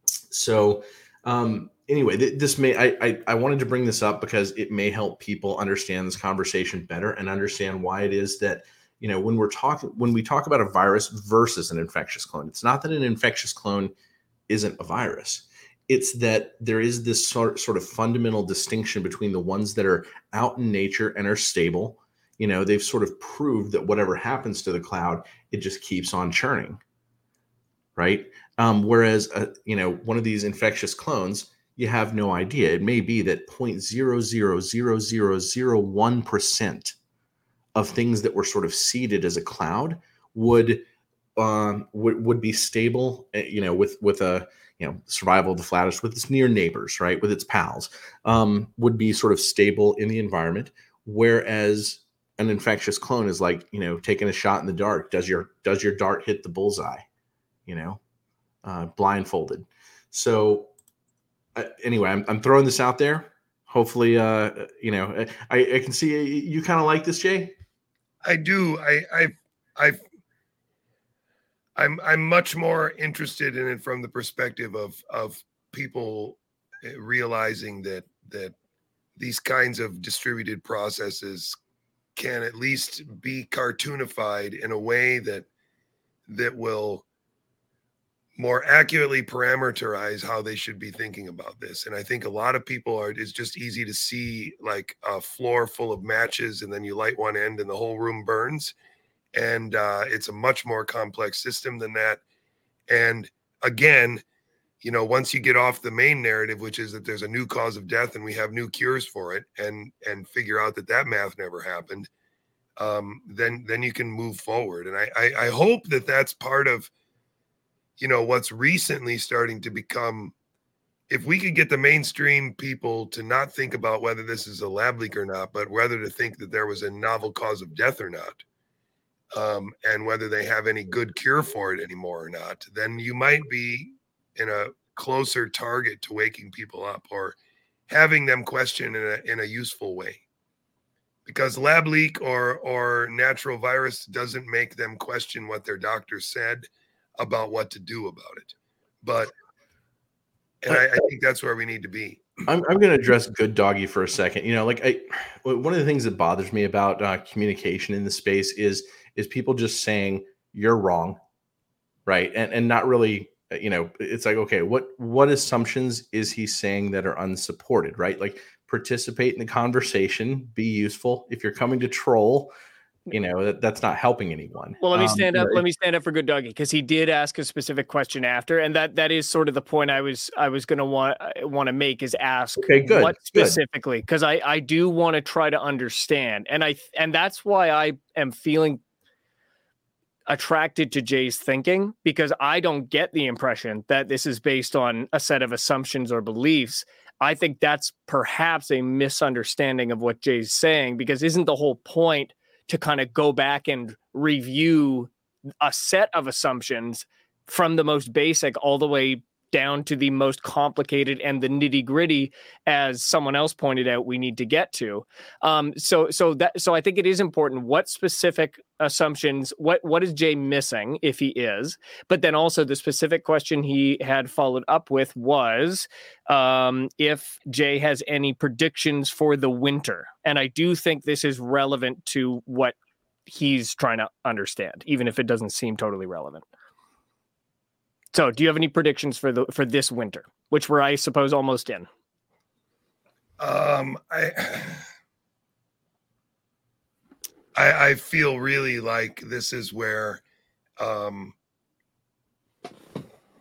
So, um, anyway, th- this may I, I I wanted to bring this up because it may help people understand this conversation better and understand why it is that you know when we're talking when we talk about a virus versus an infectious clone it's not that an infectious clone isn't a virus it's that there is this sort, sort of fundamental distinction between the ones that are out in nature and are stable you know they've sort of proved that whatever happens to the cloud it just keeps on churning right um, whereas uh, you know one of these infectious clones you have no idea it may be that 0.00001% of things that were sort of seeded as a cloud would um, would, would be stable, eh, you know, with with a you know survival of the flattest with its near neighbors, right, with its pals, um, would be sort of stable in the environment. Whereas an infectious clone is like you know taking a shot in the dark. Does your does your dart hit the bullseye? You know, uh, blindfolded. So uh, anyway, I'm, I'm throwing this out there. Hopefully, uh, you know, I, I can see you kind of like this, Jay. I do. I I I I'm I'm much more interested in it from the perspective of of people eh, realizing that that these kinds of distributed processes can at least be cartoonified in a way that that will more accurately parameterize how they should be thinking about this and i think a lot of people are it's just easy to see like a floor full of matches and then you light one end and the whole room burns and uh, it's a much more complex system than that. And again, you know, once you get off the main narrative, which is that there's a new cause of death and we have new cures for it, and and figure out that that math never happened, um, then then you can move forward. And I, I I hope that that's part of, you know, what's recently starting to become. If we could get the mainstream people to not think about whether this is a lab leak or not, but whether to think that there was a novel cause of death or not, um, and whether they have any good cure for it anymore or not, then you might be in a closer target to waking people up or having them question in a, in a useful way. Because lab leak or or natural virus doesn't make them question what their doctor said about what to do about it. But and I, I think that's where we need to be. I'm, I'm going to address good doggy for a second. You know, like I, one of the things that bothers me about uh, communication in the space is is people just saying you're wrong, right, and and not really you know it's like okay what what assumptions is he saying that are unsupported right? Like participate in the conversation be useful. If you're coming to troll you know that, that's not helping anyone. Well let me um, stand um, up let me stand up for good doggy because he did ask a specific question after and that that is sort of the point i was i was going to want want to make is ask okay, good, what specifically because i i do want to try to understand and i and that's why i am feeling attracted to Jay's thinking because I don't get the impression that this is based on a set of assumptions or beliefs. I think that's perhaps a misunderstanding of what Jay's saying because isn't the whole point to kind of go back and review a set of assumptions from the most basic all the way down to the most complicated and the nitty gritty, as someone else pointed out, we need to get to. Um, so, so that, so I think it is important. What specific assumptions? What what is Jay missing if he is? But then also the specific question he had followed up with was um, if Jay has any predictions for the winter, and I do think this is relevant to what he's trying to understand, even if it doesn't seem totally relevant. So, do you have any predictions for the for this winter, which we're I suppose almost in? Um, I I, I feel really like this is where, um,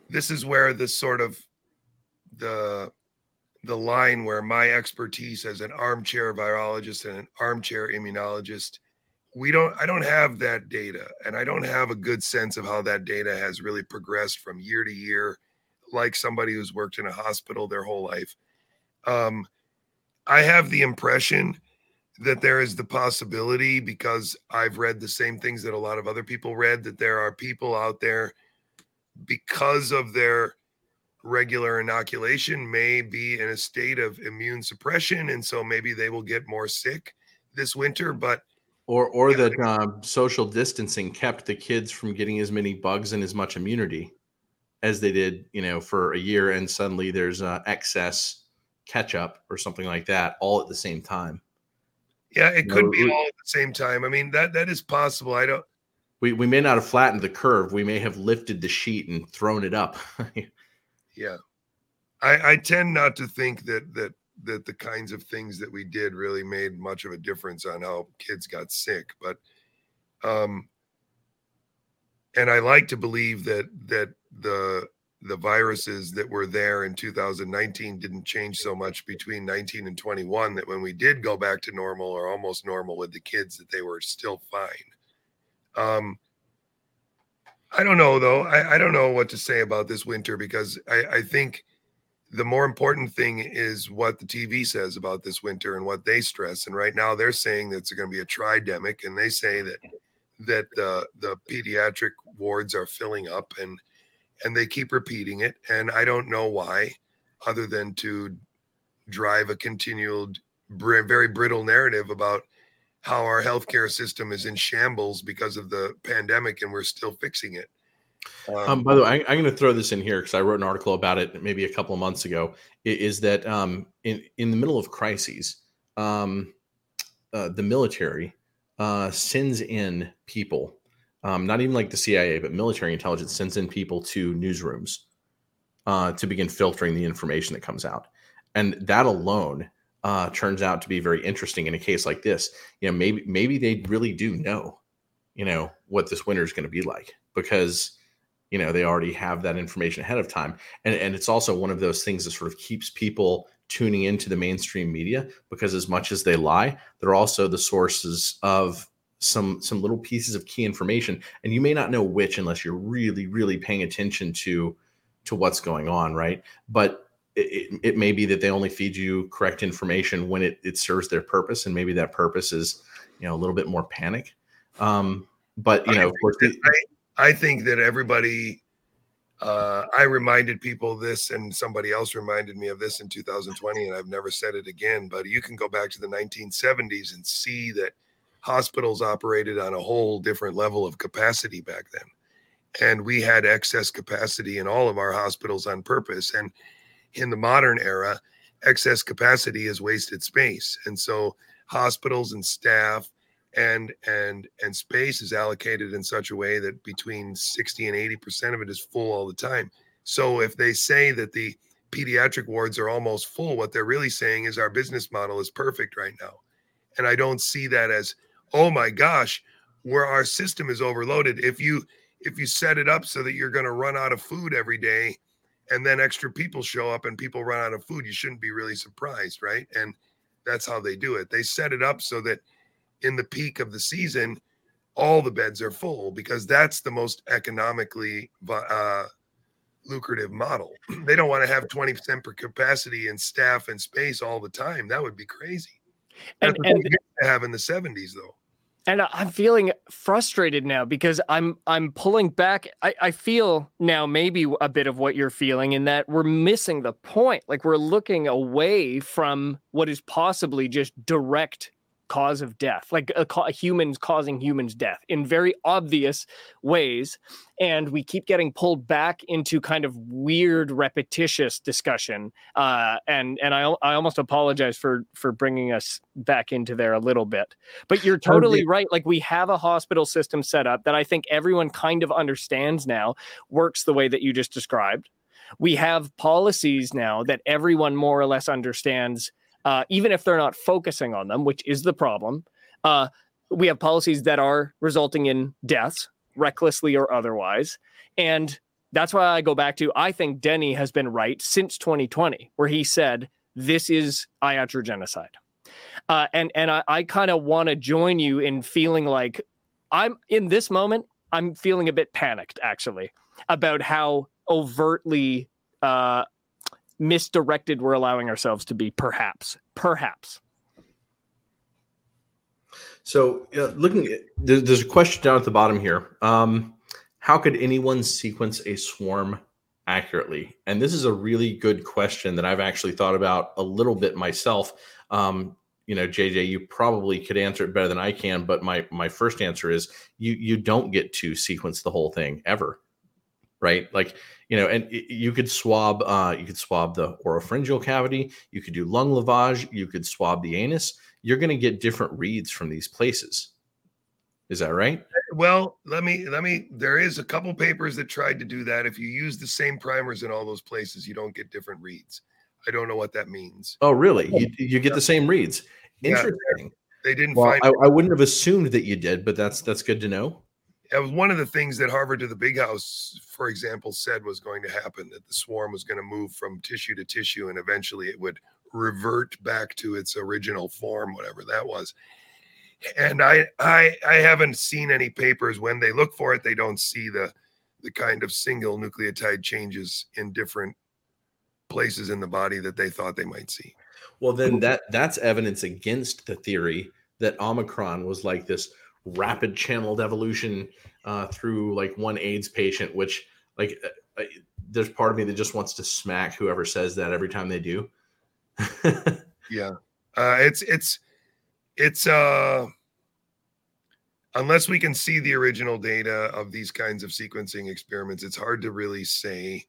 this is where the sort of the the line where my expertise as an armchair virologist and an armchair immunologist we don't i don't have that data and i don't have a good sense of how that data has really progressed from year to year like somebody who's worked in a hospital their whole life. Um, i have the impression that there is the possibility because i've read the same things that a lot of other people read that there are people out there because of their regular inoculation may be in a state of immune suppression and so maybe they will get more sick this winter but or or that um, social distancing kept the kids from getting as many bugs and as much immunity as they did, you know, for a year, and suddenly there's uh, excess catch up or something like that, all at the same time. Yeah, it could be all at the same time. I mean, that that is possible. I don't. We we may not have flattened the curve. We may have lifted the sheet and thrown it up. yeah, I I tend not to think that that that the kinds of things that we did really made much of a difference on how kids got sick but um and i like to believe that that the the viruses that were there in 2019 didn't change so much between 19 and 21 that when we did go back to normal or almost normal with the kids that they were still fine. Um i don't know though. I, I don't know what to say about this winter because i i think the more important thing is what the TV says about this winter and what they stress. And right now they're saying that it's going to be a tridemic, and they say that that the the pediatric wards are filling up, and and they keep repeating it. And I don't know why, other than to drive a continued very brittle narrative about how our healthcare system is in shambles because of the pandemic, and we're still fixing it. Um, um, by the way, I, am going to throw this in here because I wrote an article about it maybe a couple of months ago. Is that um, in in the middle of crises, um, uh, the military uh, sends in people, um, not even like the CIA, but military intelligence sends in people to newsrooms uh, to begin filtering the information that comes out, and that alone uh, turns out to be very interesting in a case like this. You know, maybe maybe they really do know you know, what this winter is going to be like because you know they already have that information ahead of time. And and it's also one of those things that sort of keeps people tuning into the mainstream media because as much as they lie they're also the sources of some some little pieces of key information. And you may not know which unless you're really really paying attention to to what's going on right? But it, it may be that they only feed you correct information when it, it serves their purpose and maybe that purpose is you know a little bit more panic. Um but you know of course I think that everybody uh, I reminded people this, and somebody else reminded me of this in 2020, and I've never said it again. But you can go back to the 1970s and see that hospitals operated on a whole different level of capacity back then. And we had excess capacity in all of our hospitals on purpose. And in the modern era, excess capacity is wasted space. And so hospitals and staff and and and space is allocated in such a way that between 60 and 80 percent of it is full all the time. So if they say that the pediatric wards are almost full what they're really saying is our business model is perfect right now. And i don't see that as oh my gosh where our system is overloaded. If you if you set it up so that you're going to run out of food every day and then extra people show up and people run out of food you shouldn't be really surprised right? And that's how they do it. They set it up so that in the peak of the season, all the beds are full because that's the most economically uh, lucrative model. They don't want to have 20% per capacity and staff and space all the time. That would be crazy. That's and, and have in the 70s though. And I'm feeling frustrated now because I'm I'm pulling back. I, I feel now maybe a bit of what you're feeling in that we're missing the point. Like we're looking away from what is possibly just direct cause of death, like a, a humans causing humans death in very obvious ways. And we keep getting pulled back into kind of weird, repetitious discussion. Uh, and and I, I almost apologize for for bringing us back into there a little bit. But you're totally right. Like we have a hospital system set up that I think everyone kind of understands now works the way that you just described. We have policies now that everyone more or less understands uh, even if they're not focusing on them, which is the problem. Uh, we have policies that are resulting in deaths, recklessly or otherwise. And that's why I go back to I think Denny has been right since 2020, where he said this is iatrogenocide. Uh, and and I, I kind of want to join you in feeling like I'm in this moment, I'm feeling a bit panicked actually about how overtly uh, misdirected we're allowing ourselves to be perhaps perhaps. So uh, looking at there's a question down at the bottom here. Um, how could anyone sequence a swarm accurately? And this is a really good question that i've actually thought about a little bit myself. Um, you know jj you probably could answer it better than i can but my my first answer is you you don't get to sequence the whole thing ever right? Like you know, and you could swab, uh, you could swab the oropharyngeal cavity, you could do lung lavage, you could swab the anus. You're going to get different reads from these places. Is that right? Well, let me let me. There is a couple papers that tried to do that. If you use the same primers in all those places, you don't get different reads. I don't know what that means. Oh, really? You, you get yeah. the same reads. Interesting. Yeah, they didn't well, I, I, wouldn't have assumed that you did, but that's that's good to know that was one of the things that Harvard to the Big House, for example, said was going to happen that the swarm was going to move from tissue to tissue and eventually it would revert back to its original form, whatever that was. And I, I, I haven't seen any papers when they look for it, they don't see the, the kind of single nucleotide changes in different places in the body that they thought they might see. Well, then that that's evidence against the theory that Omicron was like this rapid channeled evolution uh, through like one AIDS patient, which like uh, there's part of me that just wants to smack whoever says that every time they do. yeah, uh, it's it's it's uh unless we can see the original data of these kinds of sequencing experiments, it's hard to really say.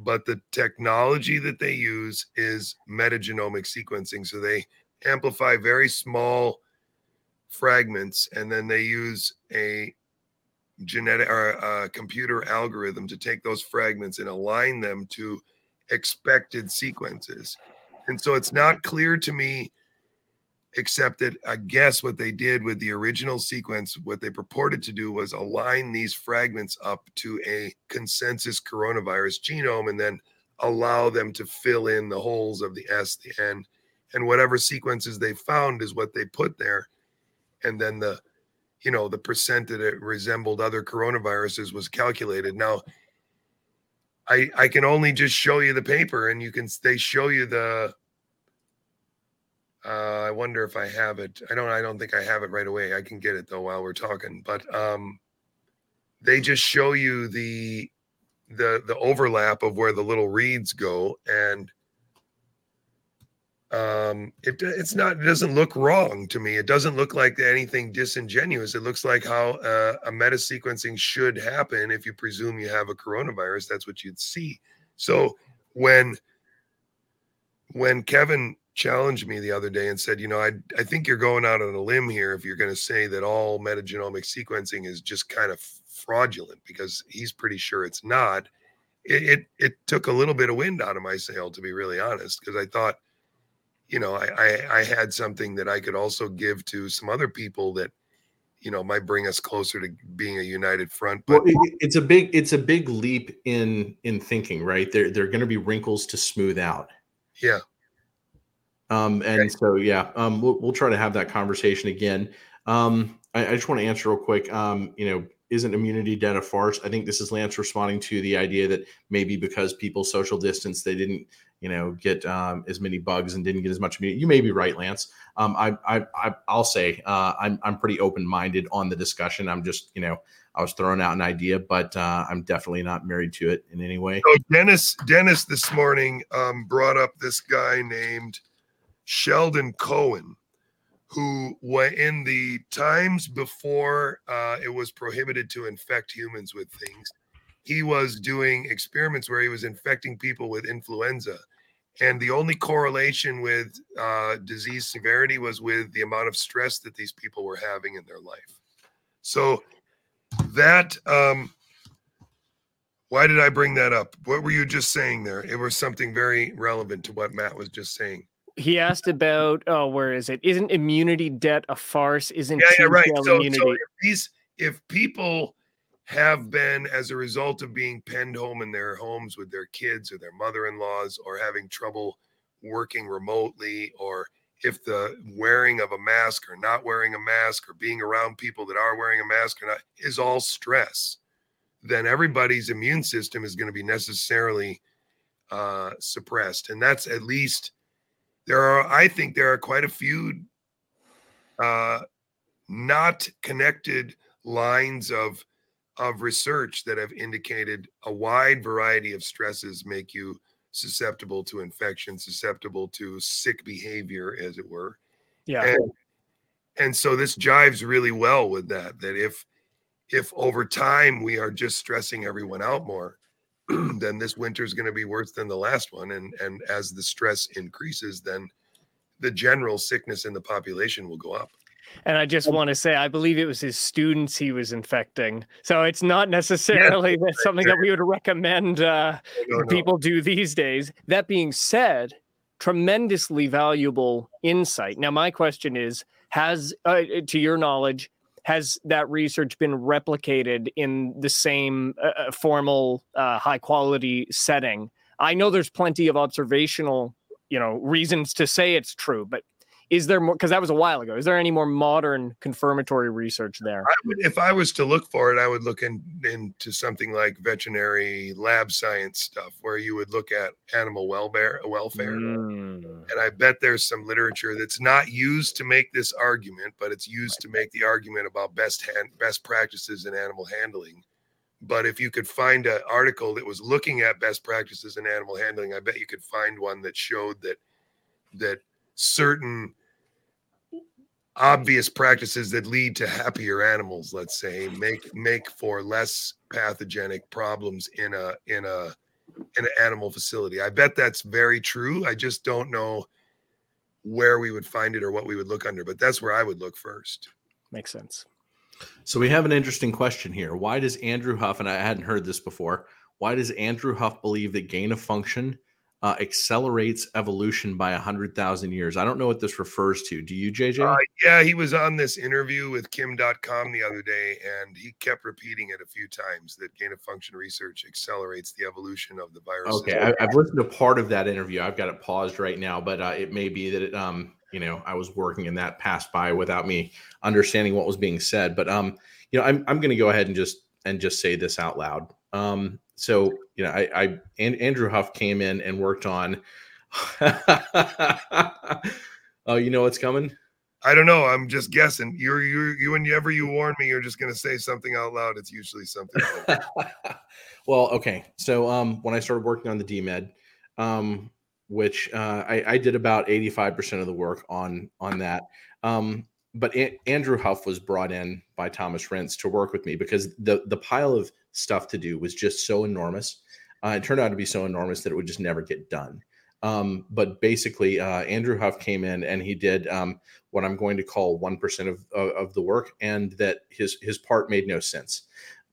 But the technology that they use is metagenomic sequencing. So they amplify very small fragments and then they use a genetic or a computer algorithm to take those fragments and align them to expected sequences. And so it's not clear to me except that I guess what they did with the original sequence, what they purported to do was align these fragments up to a consensus coronavirus genome and then allow them to fill in the holes of the S, the N, and whatever sequences they found is what they put there. And then the, you know, the percent that it resembled other coronaviruses was calculated. Now, I I can only just show you the paper, and you can they show you the uh, I wonder if I have it. I don't. I don't think I have it right away. I can get it though while we're talking. But um, they just show you the the the overlap of where the little reeds go, and um, it it's not. It doesn't look wrong to me. It doesn't look like anything disingenuous. It looks like how uh, a meta sequencing should happen if you presume you have a coronavirus. That's what you'd see. So when when Kevin challenged me the other day and said, you know, I I think you're going out on a limb here if you're going to say that all metagenomic sequencing is just kind of fraudulent because he's pretty sure it's not. It it, it took a little bit of wind out of my sail to be really honest because I thought, you know, I, I I had something that I could also give to some other people that you know might bring us closer to being a united front but well, it, it's a big it's a big leap in in thinking right there there are going to be wrinkles to smooth out yeah um, and okay. so, yeah, um, we'll, we'll try to have that conversation again. Um, I, I, just want to answer real quick. Um, you know, isn't immunity dead a farce? I think this is Lance responding to the idea that maybe because people social distance, they didn't, you know, get um, as many bugs and didn't get as much immunity. You may be right, Lance. Um, I, I, I, will say uh, I'm, I'm pretty open minded on the discussion. I'm just, you know, I was throwing out an idea, but uh, I'm definitely not married to it in any way. So Dennis, Dennis, this morning um, brought up this guy named Sheldon Cohen, who in the times before uh, it was prohibited to infect humans with things, he was doing experiments where he was infecting people with influenza. And the only correlation with uh, disease severity was with the amount of stress that these people were having in their life. So that um, why did I bring that up? What were you just saying there? It was something very relevant to what Matt was just saying he asked about oh where is it isn't immunity debt a farce isn't yeah, yeah right so, immunity so if these if people have been as a result of being penned home in their homes with their kids or their mother-in-laws or having trouble working remotely or if the wearing of a mask or not wearing a mask or being around people that are wearing a mask or not is all stress then everybody's immune system is going to be necessarily uh, suppressed. And that's at least there are i think there are quite a few uh, not connected lines of of research that have indicated a wide variety of stresses make you susceptible to infection susceptible to sick behavior as it were. Yeah. And, and so this jives really well with that that if if over time we are just stressing everyone out more then this winter is going to be worse than the last one. And and as the stress increases then the general sickness in the population will go up and I just want to say, I believe it was his students he was infecting. So it's not necessarily yes, something that we would recommend uh, no, no. people do these days. That being said, tremendously valuable insight. Now, my question is Has, uh, to your knowledge, has that research been replicated in the same uh, uh, formal uh, high quality setting i know there's plenty of observational you know reasons to say it's true but is there more because that was a while ago. Is there any more modern confirmatory research there? Would, if i was to look for it i would look in, into something like veterinary lab science stuff where you would look at animal welfare welfare. Mm. and i bet there's some literature that's not used to make this argument but it's used to make the argument about best hand, best practices in animal handling. But if you could find an article that was looking at best practices in animal handling i bet you could find one that showed that that certain obvious practices that lead to happier animals let's say make make for less pathogenic problems in a in a in an animal facility. I bet that's very true. I just don't know where we would find it or what we would look under but that's where i would look first. Makes sense. So we have an interesting question here. Why does andrew huff and i hadn't heard this before why does andrew huff believe that gain of function uh, accelerates evolution by 100,000 years. I don't know what this refers to. Do you, JJ? Uh, yeah, he was on this interview with Kim.com the other day, and he kept repeating it a few times that gain of function research accelerates the evolution of the virus. Okay, I, have listened to part of that interview. I've got it paused right now, but uh, it may be that it, um, you know, I was working and that passed by without me understanding what was being said. But um, you know, I'm I'm going to go ahead and just and just say this out loud. Um, so you know, I, I and Andrew Huff came in and worked on. oh, you know what's coming? I don't know. I'm just guessing. You're you you whenever you warn me, you're just going to say something out loud. It's usually something. well, okay. So um, when I started working on the DMED, um, which uh, I, I did about 85% of the work on on that. Um, but a- Andrew Huff was brought in by Thomas Renz to work with me because the the pile of stuff to do was just so enormous. Uh, it turned out to be so enormous that it would just never get done. Um, but basically, uh, Andrew Huff came in and he did um, what I'm going to call one percent of, of, of the work, and that his his part made no sense.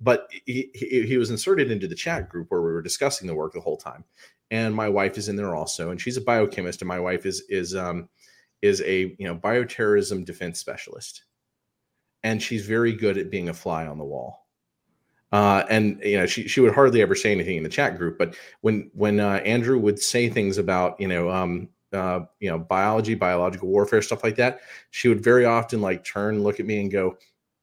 But he, he, he was inserted into the chat group where we were discussing the work the whole time, and my wife is in there also, and she's a biochemist, and my wife is is um, is a you know bioterrorism defense specialist, and she's very good at being a fly on the wall. Uh, and you know she she would hardly ever say anything in the chat group, but when when uh, Andrew would say things about you know um, uh, you know biology, biological warfare, stuff like that, she would very often like turn, look at me, and go,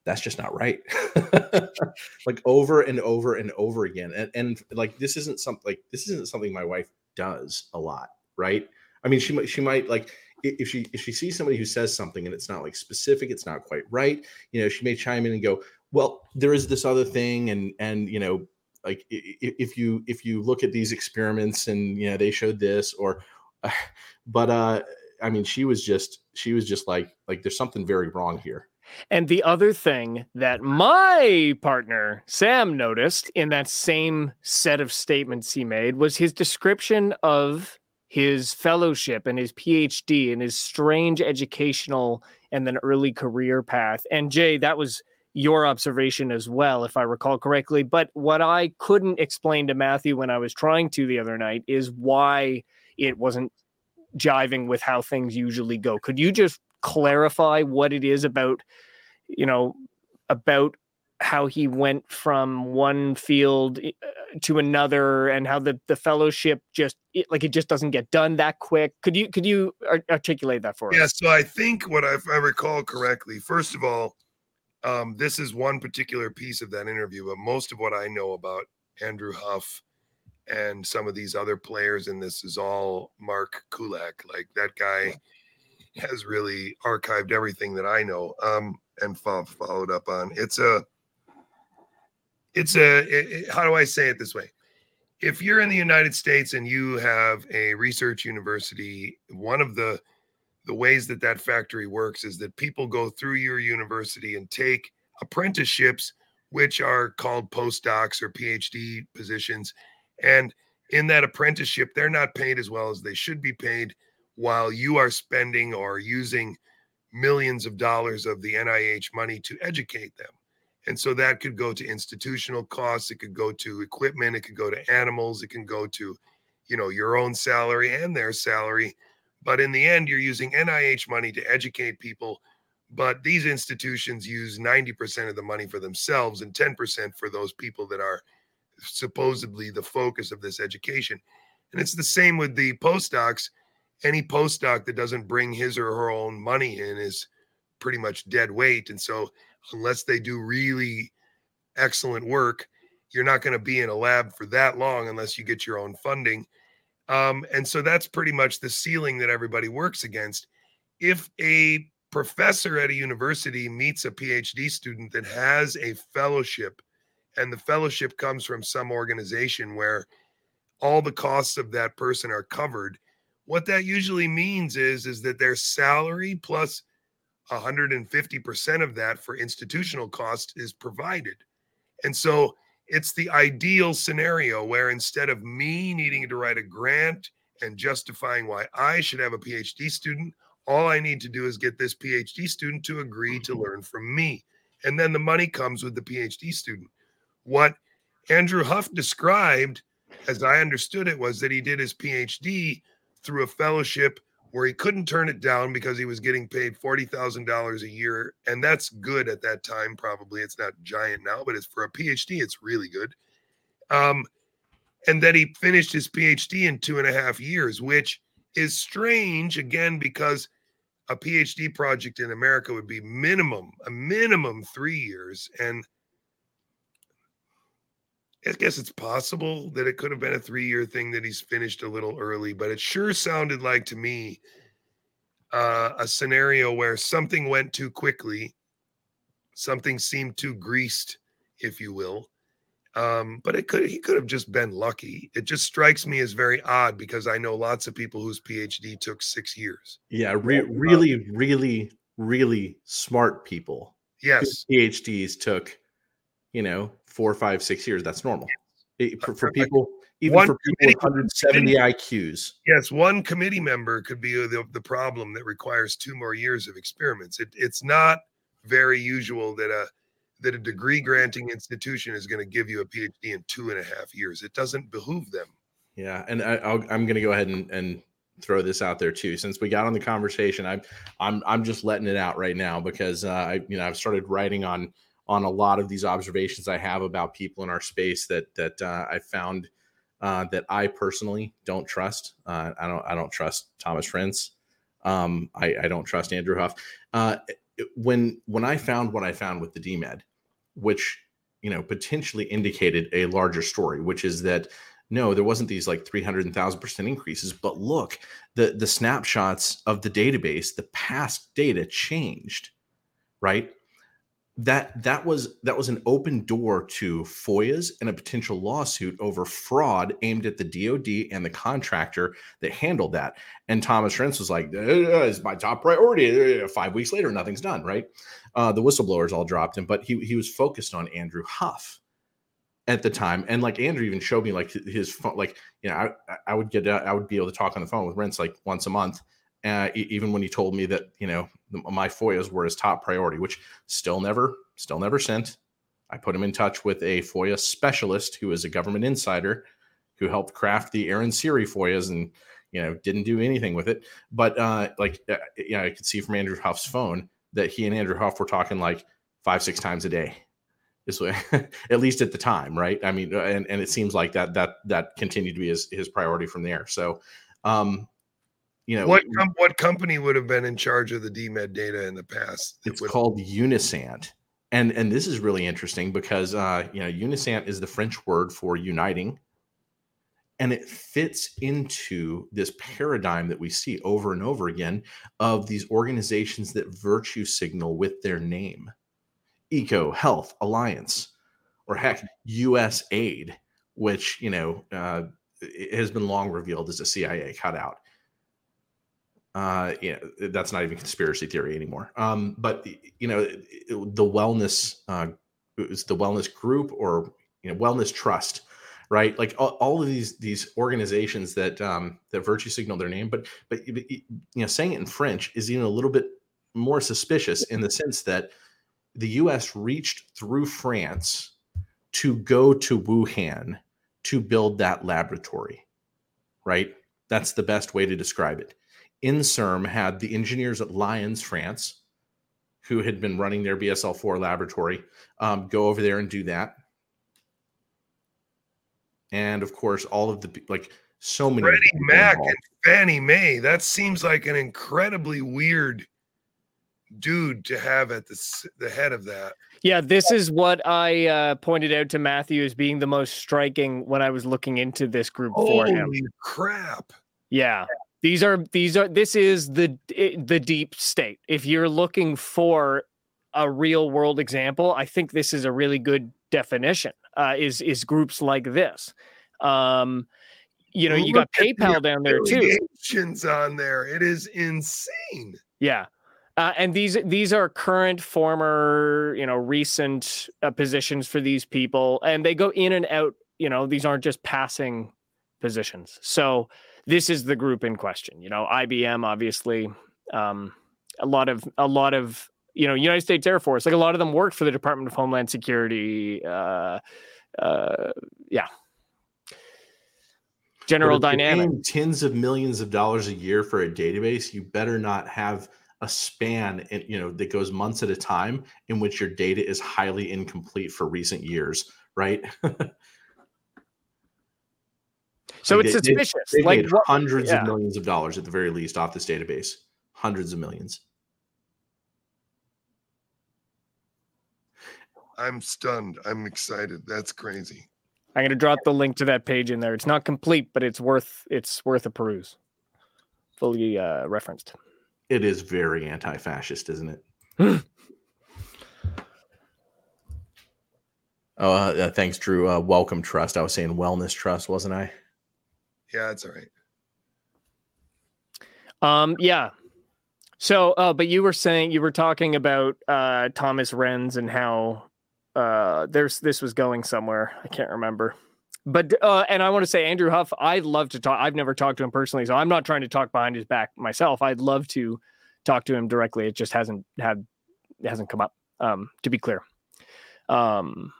"That's just not right," like over and over and over again. And and like this isn't something like this isn't something my wife does a lot, right? I mean, she might she might like if she if she sees somebody who says something and it's not like specific, it's not quite right, you know, she may chime in and go, "Well, there is this other thing," and and you know, like if you if you look at these experiments and you know they showed this or, but uh, I mean, she was just she was just like like there's something very wrong here. And the other thing that my partner Sam noticed in that same set of statements he made was his description of his fellowship and his PhD and his strange educational and then early career path. And Jay, that was your observation as well, if I recall correctly. But what I couldn't explain to Matthew when I was trying to the other night is why it wasn't jiving with how things usually go. Could you just clarify what it is about, you know, about how he went from one field eh, to another and how the the fellowship just it, like it just doesn't get done that quick could you could you articulate that for us yeah so i think what I, if i recall correctly first of all um, this is one particular piece of that interview but most of what i know about andrew huff and some of these other players in this is all mark kulacz. Like that guy has really archived everything that i know um, and followed up on. It's a it's a it, how do I say it this way? If you're in the United States and you have a research university, one of the the ways that that factory works is that people go through your university and take apprenticeships, which are called postdocs or PhD positions. And in that apprenticeship, they're not paid as well as they should be paid while you are spending or using millions of dollars of the NIH money to educate them. And so that could go to institutional costs, it could go to equipment, it could go to animals, it can go to, you know, your own salary and their salary. But in the end, you're using NIH money to educate people. But these institutions use 90% of the money for themselves and 10% for those people that are supposedly the focus of this education. And it's the same with the postdocs. Any postdoc that doesn't bring his or her own money in is pretty much dead weight. And so unless they do really excellent work, you're not going to be in a lab for that long unless you get your own funding. Um, and so that's pretty much the ceiling that everybody works against. If a professor at a university meets a PhD student that has a fellowship, and the fellowship comes from some organization where all the costs of that person are covered, what that usually means is is that their salary plus 150% of that for institutional cost is provided. And so it's the ideal scenario where instead of me needing to write a grant and justifying why I should have a PhD student, all I need to do is get this PhD student to agree to mm-hmm. learn from me. And then the money comes with the PhD student. What Andrew Huff described as I understood it, was that he did his PhD through a fellowship where he couldn't turn it down because he was getting paid $40,000 a year. And that's good at that time, probably. It's not giant now, but it's for a PhD, it's really good. Um, and that he finished his PhD in two and a half years, which is strange again because a PhD project in America would be minimum, a minimum three years. And I guess it's possible that it could have been a three year thing that he's finished a little early, but it sure sounded like to me uh, a scenario where something went too quickly, something seemed too greased, if you will. Um, but it could he could have just been lucky. It just strikes me as very odd because I know lots of people whose PhD took six years. Yeah, re- really, really, really smart people. Yes, PhDs took, you know, four, five, six years. That's normal for, for people. Even one for people with 170 IQs. Yes, one committee member could be the, the problem that requires two more years of experiments. It, it's not very usual that a that a degree granting institution is going to give you a PhD in two and a half years. It doesn't behoove them. Yeah, and I, am going to go ahead and, and throw this out there too. Since we got on the conversation, I'm I'm I'm just letting it out right now because uh, I you know I've started writing on on a lot of these observations I have about people in our space that that uh, I found uh, that I personally don't trust. Uh, I don't I don't trust Thomas Renz. Um, I, I don't trust Andrew Huff. Uh, when when I found what I found with the DMED, which you know potentially indicated a larger story, which is that no, there wasn't these like 300,000 percent increases, but look, the the snapshots of the database, the past data changed, right? That that was that was an open door to FOIAs and a potential lawsuit over fraud aimed at the DoD and the contractor that handled that. And Thomas Renz was like, "It's my top priority." Five weeks later, nothing's done. Right? Uh, the whistleblowers all dropped him, but he he was focused on Andrew Huff at the time. And like Andrew even showed me like his phone, like you know, I I would get I would be able to talk on the phone with Renz like once a month uh, even when he told me that you know my FOIAs were his top priority, which still never, still never sent. I put him in touch with a FOIA specialist who is a government insider who helped craft the Aaron Siri FOIAs and you know didn't do anything with it. But uh, like uh, you know, I could see from Andrew Huff's phone that he and Andrew Huff were talking like five six times a day. This way, at least at the time, right? I mean, uh, and and it seems like that that that continued to be his his priority from there. So. Um, you know what com- what company would have been in charge of the DMED data in the past? It's called Unissant. And and this is really interesting because uh, you know Unissant is the French word for uniting, and it fits into this paradigm that we see over and over again of these organizations that virtue signal with their name, Eco Health Alliance, or heck, U.S. Aid, which you know uh, has been long revealed as a CIA cutout uh, yeah, that's not even conspiracy theory anymore. Um, but you know, the wellness, uh, the wellness group or you know, wellness trust, right? Like all, all of these these organizations that um, that virtue signal their name, but but you know, saying it in French is even a little bit more suspicious in the sense that the U.S. reached through France to go to Wuhan to build that laboratory, right? That's the best way to describe it. INSERM had the engineers at Lyons, France, who had been running their BSL 4 laboratory, um, go over there and do that. And of course, all of the like so many. Freddie Mac involved. and Fannie Mae. That seems like an incredibly weird dude to have at the the head of that. Yeah, this is what I uh, pointed out to Matthew as being the most striking when I was looking into this group Holy for him. crap! Yeah, these are these are this is the the deep state. If you're looking for a real world example, I think this is a really good definition. Uh, is is groups like this. Um, you know, you got PayPal down there too. On there, it is insane. Yeah, uh, and these these are current, former, you know, recent uh, positions for these people, and they go in and out. You know, these aren't just passing positions. So this is the group in question. You know, IBM obviously, um, a lot of a lot of you know United States Air Force, like a lot of them worked for the Department of Homeland Security. Uh, uh, yeah. General But dynamic. tens of millions of dollars a year for a database, you better not have a span and you know that goes months at a time in which your data is highly incomplete for recent years, right? So Like, it's they- they- suspicious. They've like made what, hundreds yeah. of millions of dollars at the very least off this database. Hundreds of millions. I'm stunned. I'm excited. That's crazy. I'm going to drop the link to that page in there. It's not complete, but it's worth it's worth a peruse. Fully uh, referenced. It is very anti-fascist, isn't it? oh, uh, uh, thanks, Drew. Uh, Wellcome Trust. I was saying wellness trust, wasn't I? Yeah, it's all right. Um, yeah. So, uh, but you were saying you were talking about uh, Thomas Renz and how uh, there's this was going somewhere. I can't remember. But uh, and I want to say Andrew Huff. I'd love to talk. I've never talked to him personally, so I'm not trying to talk behind his back myself. I'd love to talk to him directly. It just hasn't had it hasn't come up. Um, to be clear, um,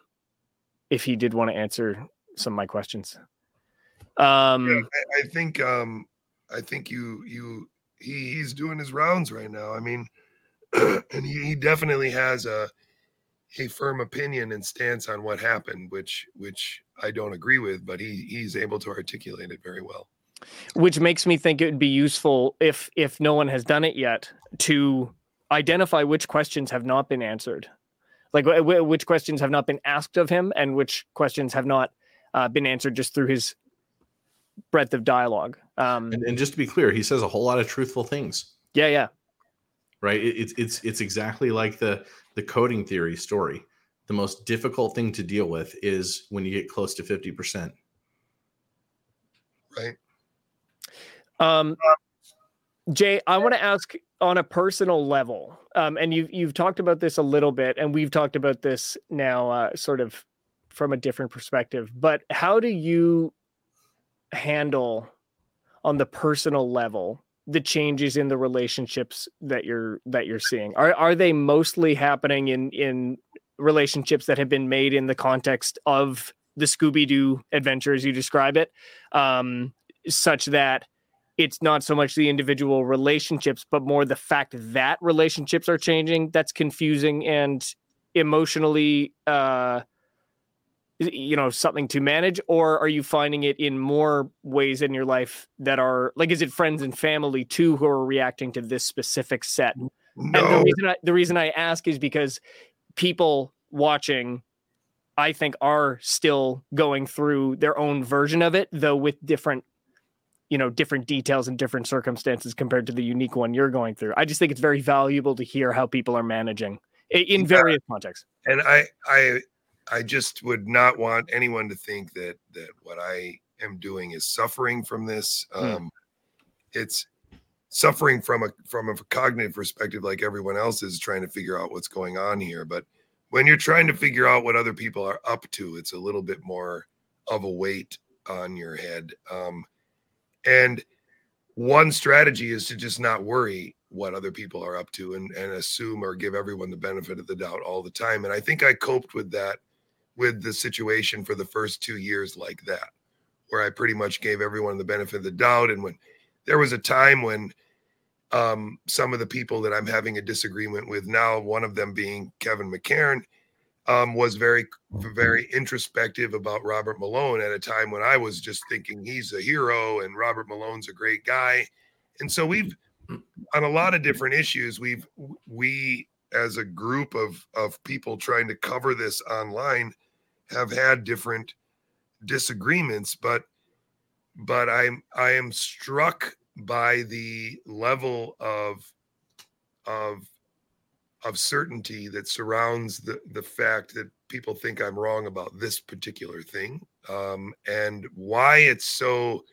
if he did want to answer some of my questions. Um, Yeah, I, I think um I think you you he he's doing his rounds right now. I mean, and he, he definitely has a a firm opinion and stance on what happened, which which I don't agree with, but he he's able to articulate it very well. which makes me think it would be useful if if no one has done it yet to identify which questions have not been answered like wh- which questions have not been asked of him and which questions have not uh, been answered just through his breadth of dialogue um And, and just to be clear, he says a whole lot of truthful things. yeah yeah right it, it's it's it's exactly like the the coding theory story the most difficult thing to deal with is when you get close to 50% Right. Um, Jay, I want to ask on a personal level, um, and you've you've talked about this a little bit, and we've talked about this now, uh, sort of from a different perspective. But how do you handle, on the personal level, the changes in the relationships that you're that you're seeing? Are are they mostly happening in in relationships that have been made in the context of the Scooby Doo adventure, as you describe it, um, such that it's not so much the individual relationships, but more the fact that relationships are changing that's confusing and emotionally, uh, you know, something to manage? Or are you finding it in more ways in your life that are like, is it friends and family too who are reacting to this specific set? And the reason I, the reason I ask is because people watching, I think, are still going through their own version of it, though with different, you know, different details and different circumstances compared to the unique one you're going through. I just think it's very valuable to hear how people are managing in Yeah. various contexts. and I I I just would not want anyone to think that that what I am doing is suffering from this. Hmm. Um, It's suffering from a from a cognitive perspective, like everyone else is trying to figure out what's going on here. But when you're trying to figure out what other people are up to, it's a little bit more of a weight on your head. Um, and one strategy is to just not worry what other people are up to and, and assume or give everyone the benefit of the doubt all the time. And I think I coped with that with the situation for the first two years like that, where I pretty much gave everyone the benefit of the doubt. And when there was a time when um, some of the people that I'm having a disagreement with now, one of them being Kevin McCairn, um, was very, very introspective about Robert Malone at a time when I was just thinking he's a hero and Robert Malone's a great guy. And so we've, on a lot of different issues, we've, we as a group of, of people trying to cover this online have had different disagreements, but, but I'm, I am struck by the level of, of of certainty that surrounds the the fact that people think I'm wrong about this particular thing, um, and why it's so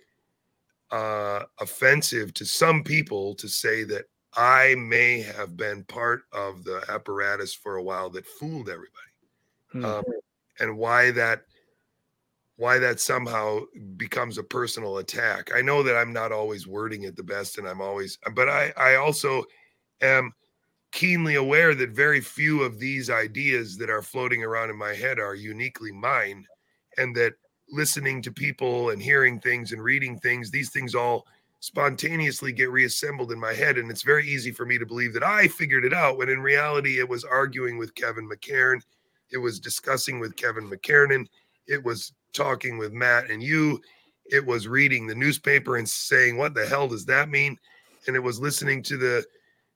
uh, offensive to some people to say that I may have been part of the apparatus for a while that fooled everybody, Hmm. um, and why that why that somehow becomes a personal attack. I know that I'm not always wording it the best, and I'm always, but I I also am keenly aware that very few of these ideas that are floating around in my head are uniquely mine and that listening to people and hearing things and reading things, these things all spontaneously get reassembled in my head. And it's very easy for me to believe that I figured it out when in reality it was arguing with Kevin McCairn. It was discussing with Kevin McCairn. It was talking with Matt and you. It was reading the newspaper and saying, what the hell does that mean? And it was listening to the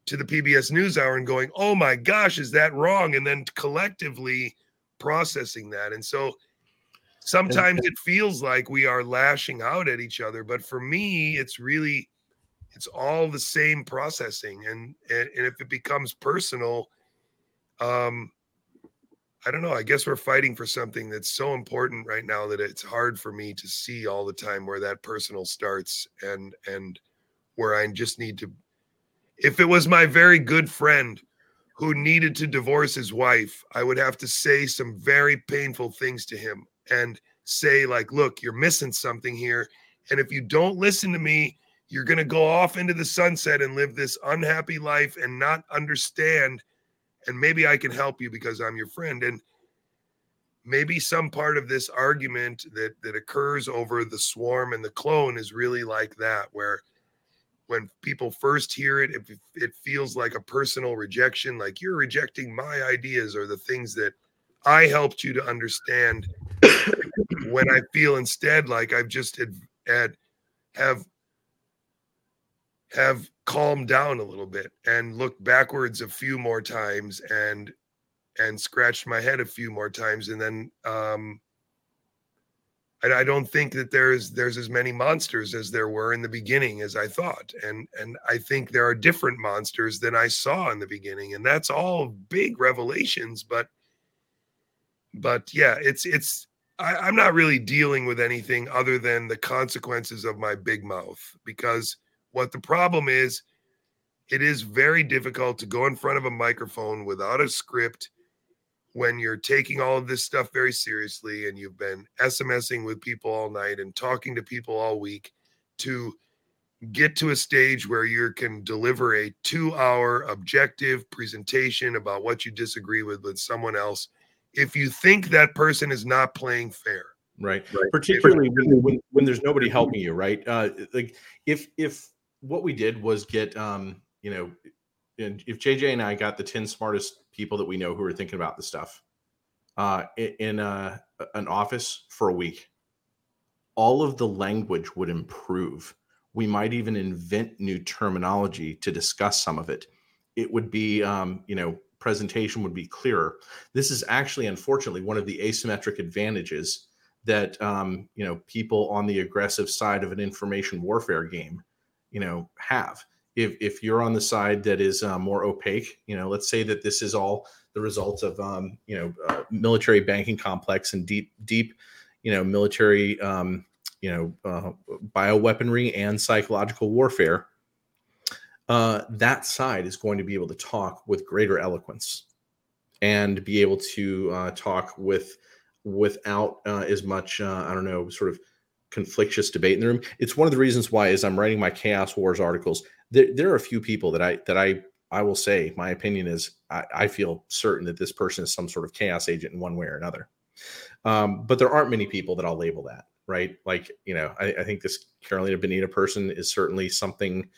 to the PBS NewsHour and going, "Oh my gosh, is that wrong?" And then collectively processing that. And so sometimes it feels like we are lashing out at each other, but for me, it's really it's all the same processing. And and, and if it becomes personal, um, I don't know. I guess we're fighting for something that's so important right now that it's hard for me to see all the time where that personal starts and and where I just need to if it was my very good friend who needed to divorce his wife, I would have to say some very painful things to him and say, like, look, you're missing something here. And if you don't listen to me, you're going to go off into the sunset and live this unhappy life and not understand. And maybe I can help you because I'm your friend. And maybe some part of this argument that that occurs over the swarm and the clone is really like that, where when people first hear it, it, it feels like a personal rejection, like you're rejecting my ideas or the things that I helped you to understand. when I feel instead like I've just had, had have have calmed down a little bit and looked backwards a few more times and and scratched my head a few more times and then um I, I don't think that there's there's as many monsters as there were in the beginning as I thought, and and I think there are different monsters than I saw in the beginning, and that's all big revelations. But but yeah, it's it's I, I'm not really dealing with anything other than the consequences of my big mouth because what the problem is, it is very difficult to go in front of a microphone without a script when you're taking all of this stuff very seriously and you've been SMSing with people all night and talking to people all week to get to a stage where you can deliver a two hour objective presentation about what you disagree with with someone else if you think that person is not playing fair. Right, right. particularly when, when, when there's nobody helping you right? Uh like if if what we did was get um you know if JJ and I got the 10 smartest people that we know who are thinking about the stuff uh, in a, an office for a week, all of the language would improve. We might even invent new terminology to discuss some of it. It would be, um, you know, presentation would be clearer. This is actually, unfortunately, one of the asymmetric advantages that um, you know people on the aggressive side of an information warfare game, you know, have if if you're on the side that is uh, more opaque, you know, let's say that this is all the result of um, you know uh, military banking complex and deep deep you know military um, you know uh, bioweaponry and psychological warfare. Uh, that side is going to be able to talk with greater eloquence and be able to uh, talk with without uh, as much uh, I don't know sort of conflictious debate in the room. It's one of the reasons why, as I'm writing my Chaos Wars articles, there, there are a few people that I that I I will say my opinion is I, I feel certain that this person is some sort of chaos agent in one way or another. Um, but there aren't many people that I'll label that, right? Like, you know, I, I think this Carolina Benita person is certainly something,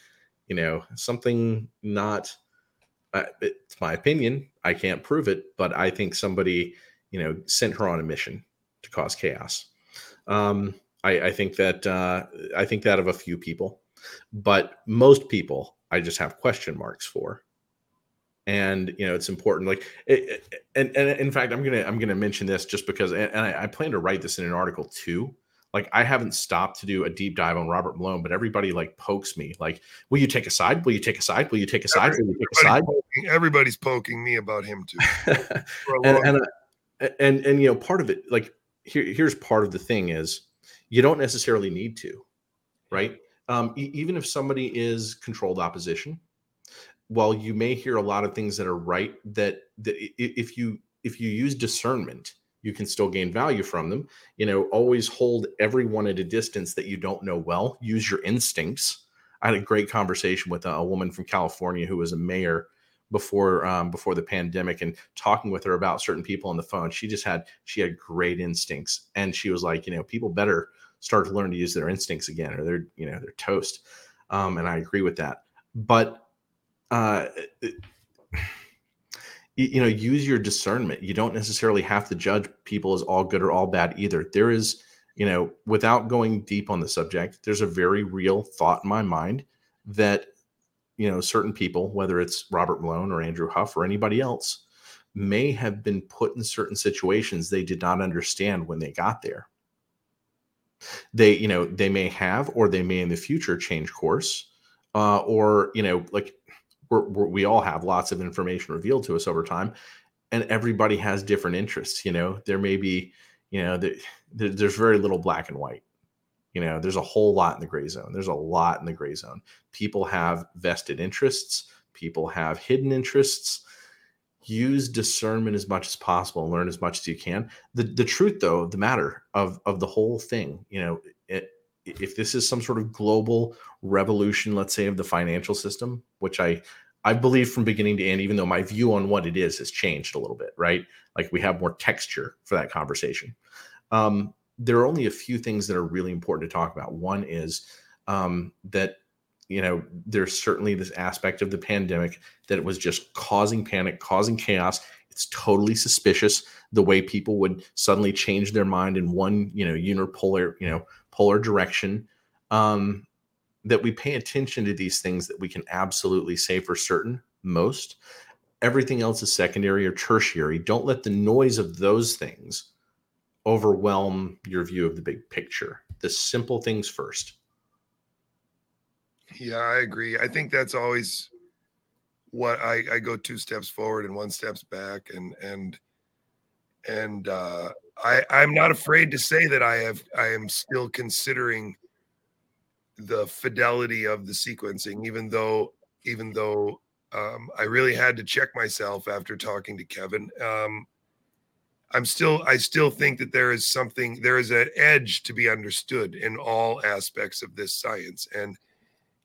you know, something not. Uh, it's my opinion. I can't prove it, but I think somebody, you know, sent her on a mission to cause chaos. Um, I, I think that uh, I think that of a few people but most people I just have question marks for. And you know it's important. Like, it, it, and and in fact, I'm gonna I'm gonna mention this just because, and I, I plan to write this in an article too like I haven't stopped to do a deep dive on Robert Malone, but everybody like pokes me like, "Will you take a side? Will you take a side? Will you take a side? Will you take a side?" Poking, everybody's poking me about him too. and and, and and you know, part of it, like here, here's part of the thing is, you don't necessarily need to, right? um, e- even if somebody is controlled opposition, while you may hear a lot of things that are right, that that if you if you use discernment, you can still gain value from them. You know, always hold everyone at a distance that you don't know well. Use your instincts. I had a great conversation with a, a woman from California who was a mayor before um, before the pandemic and talking with her about certain people on the phone she just had she had great instincts. And she was like you know people better start to learn to use their instincts again or they're you know they're toast. Um, and i agree with that. But uh, you know use your discernment. You don't necessarily have to judge people as all good or all bad either. There is you know without going deep on the subject there's a very real thought in my mind that you know certain people whether it's robert malone or andrew huff or anybody else may have been put in certain situations they did not understand when they got there. They you know they may have or they may in the future change course uh, or you know like we're, we're, we all have lots of information revealed to us over time and everybody has different interests you know? There may be you know the, the, there's very little black and white you know there's a whole lot in the gray zone. There's a lot in the gray zone. People have vested interests. People have hidden interests. Use discernment as much as possible and learn as much as you can. The the truth though of the matter of of the whole thing you know it, if this is some sort of global revolution let's say of the financial system which i i believe from beginning to end even though my view on what it is has changed a little bit right? Like we have more texture for that conversation. Um there are only a few things that are really important to talk about one is um that you know, there's certainly this aspect of the pandemic that it was just causing panic, causing chaos. It's totally suspicious the way people would suddenly change their mind in one, you know, unipolar, you know, polar direction. Um, that we pay attention to these things that we can absolutely say for certain, most. Everything else is secondary or tertiary. Don't let the noise of those things overwhelm your view of the big picture. The simple things first. Yeah, I agree. I think that's always what I, I go two steps forward and one steps back and and and uh I I'm not afraid to say that I have I am still considering the fidelity of the sequencing even though even though um, I really had to check myself after talking to Kevin. Um, I'm still I still think that there is something there is an edge to be understood in all aspects of this science. And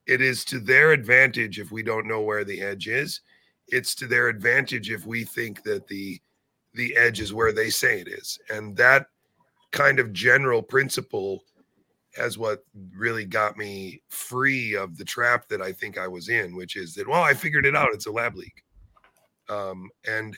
it is to their advantage if we don't know where the edge is. It's to their advantage if we think that the the edge is where they say it is. And that kind of general principle has what really got me free of the trap that i think i was in which is that well i figured it out. It's a lab leak. Um, and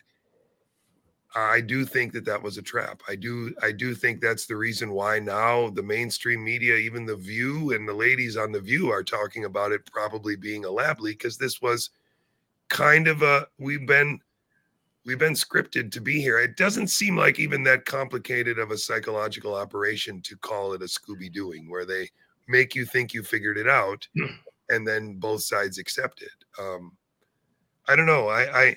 I do think that that was a trap. I do I do think that's the reason why now the mainstream media, even the View and the ladies on the View, are talking about it probably being a lab leak because this was kind of a we've been we've been scripted to be here. It doesn't seem like even that complicated of a psychological operation to call it a Scooby Dooing, where they make you think you figured it out, and then both sides accept it. Um, I don't know. I, I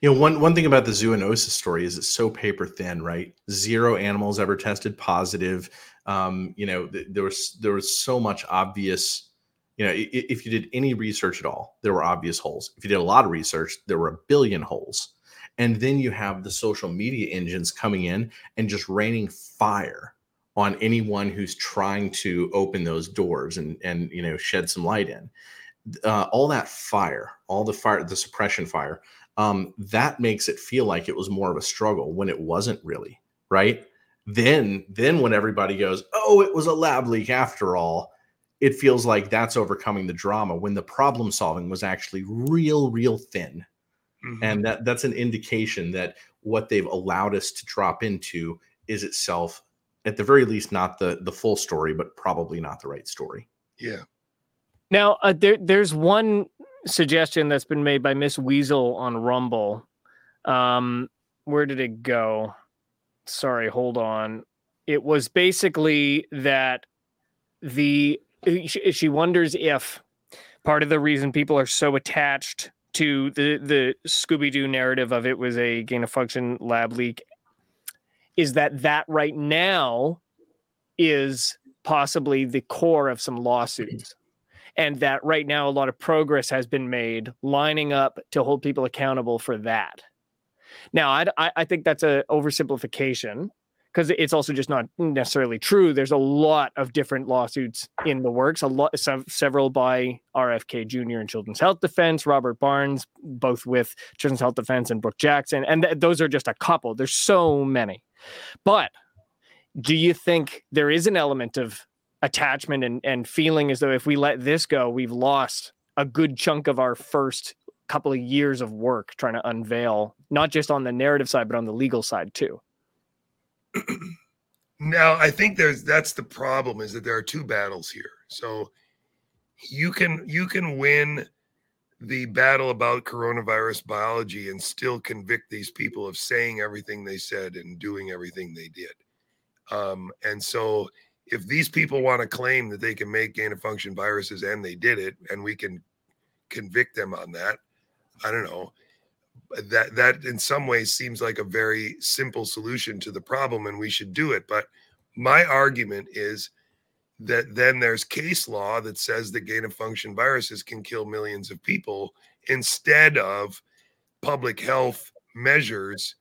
you know, one one thing about the zoonosis story is it's so paper thin, right? Zero animals ever tested positive. Um, you know, th- there was there was so much obvious. You know, if, if you did any research at all, there were obvious holes. If you did a lot of research, there were a billion holes. And then you have the social media engines coming in and just raining fire on anyone who's trying to open those doors and and you know shed some light in. Uh, all that fire, all the fire, the suppression fire um, that makes it feel like it was more of a struggle when it wasn't really right? Then then when everybody goes oh it was a lab leak after all it feels like that's overcoming the drama when the problem solving was actually real real thin. Mm-hmm. and that that's an indication that what they've allowed us to drop into is itself at the very least not the the full story but probably not the right story. Yeah. Now uh, there there's one suggestion that's been made by Miss Weasel on Rumble. Um, where did it go? Sorry, hold on. It was basically that the she, wonders if part of the reason people are so attached to the the Scooby Doo narrative of it was a gain of function lab leak is that that right now is possibly the core of some lawsuits and that right now a lot of progress has been made lining up to hold people accountable for that now i, I think that's a oversimplification because it's also just not necessarily true. There's a lot of different lawsuits in the works. A lot, several by RFK Jr. and Children's Health Defense, Robert Barnes, both with Children's Health Defense and Brook Jackson, and th- those are just a couple. There's so many, but do you think there is an element of attachment and, and feeling as though if we let this go, we've lost a good chunk of our first couple of years of work trying to unveil, not just on the narrative side, but on the legal side too? now, I think there's that's the problem is that there are two battles here. So you can you can win the battle about coronavirus biology and still convict these people of saying everything they said and doing everything they did. Um, and so if these people want to claim that they can make gain of function viruses and they did it, and we can convict them on that, I don't know. That that in some ways seems like a very simple solution to the problem, and we should do it. But my argument is that then there's case law that says that gain of function viruses can kill millions of people instead of public health measures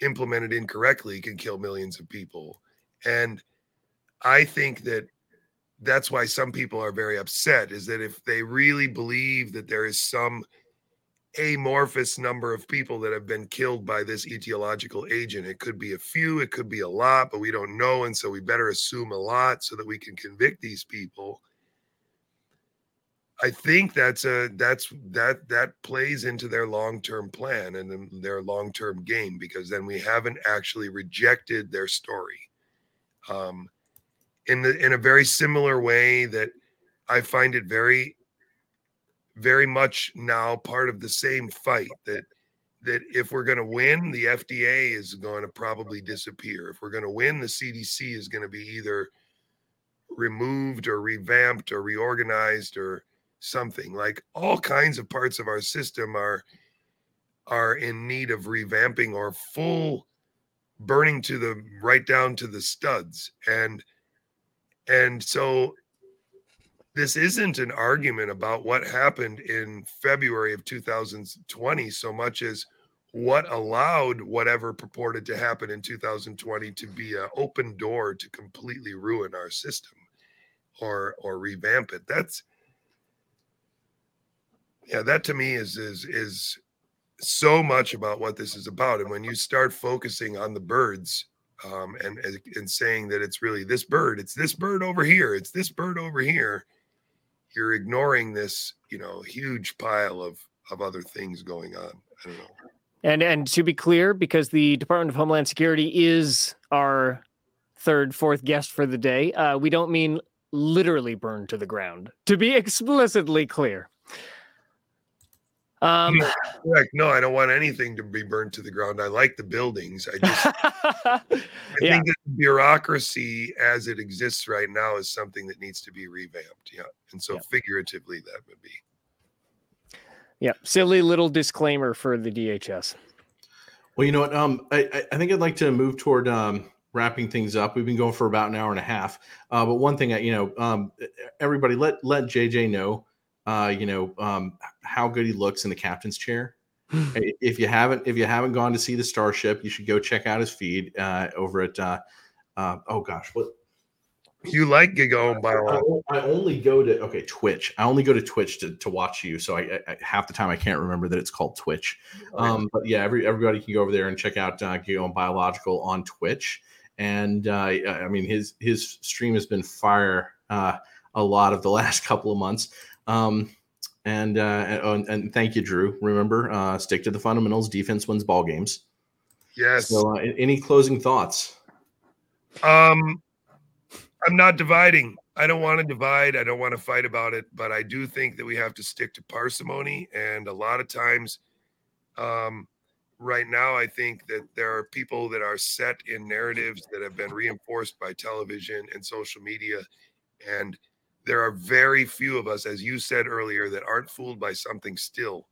implemented incorrectly can kill millions of people. And I think that that's why some people are very upset is that if they really believe that there is some amorphous number of people that have been killed by this etiological agent, it could be a few, it could be a lot, but we don't know. And so we better assume a lot so that we can convict these people. I think that's a that's that that plays into their long-term plan and their long-term game because then we haven't actually rejected their story um, in the in a very similar way that I find it very very much now part of the same fight that that if we're going to win the FDA is going to probably disappear. If we're going to win the CDC is going to be either removed or revamped or reorganized or something. Like all kinds of parts of our system are are in need of revamping or full burning to the right down to the studs. And and so this isn't an argument about what happened in February of 2020 so much as what allowed whatever purported to happen in 2020 to be an open door to completely ruin our system or or revamp it that's yeah that to me is is is so much about what this is about. And when you start focusing on the birds um, and and saying that it's really this bird, it's this bird over here, it's this bird over here, you're ignoring this, you know, huge pile of of other things going on. I don't know. And and to be clear, because the Department of Homeland Security is our third, fourth guest for the day, uh, we don't mean literally burned to the ground. To be explicitly clear. Um, correct. No, I don't want anything to be burned to the ground. I like the buildings. I just, I yeah. think that bureaucracy as it exists right now is something that needs to be revamped. Yeah, and so yeah. figuratively, that would be. Yeah, silly little disclaimer for the DHS. Well, you know what? Um, I I think I'd like to move toward um wrapping things up. We've been going for about an hour and a half. Uh, but one thing, I, you know, um, everybody let let JJ know uh, you know, um, how good he looks in the captain's chair. if you haven't, if you haven't gone to see the Starship, you should go check out his feed uh, over at. Uh, uh, oh gosh, what? You like Giga by I, I only go to okay Twitch. I only go to Twitch to, to watch you. So I, I half the time I can't remember that it's called Twitch. Um, but yeah, every everybody can go over there and check out uh, Gigaohm Biological on Twitch. And uh, I mean his his stream has been fire uh, a lot of the last couple of months. Um, and, uh, and, and thank you, Drew. Remember, uh, stick to the fundamentals. Defense wins ball games. Yes. So, uh, any closing thoughts? Um, I'm not dividing. I don't want to divide. I don't want to fight about it, but I do think that we have to stick to parsimony. And a lot of times, um, right now, I think that there are people that are set in narratives that have been reinforced by television and social media, and there are very few of us, as you said earlier, that aren't fooled by something still.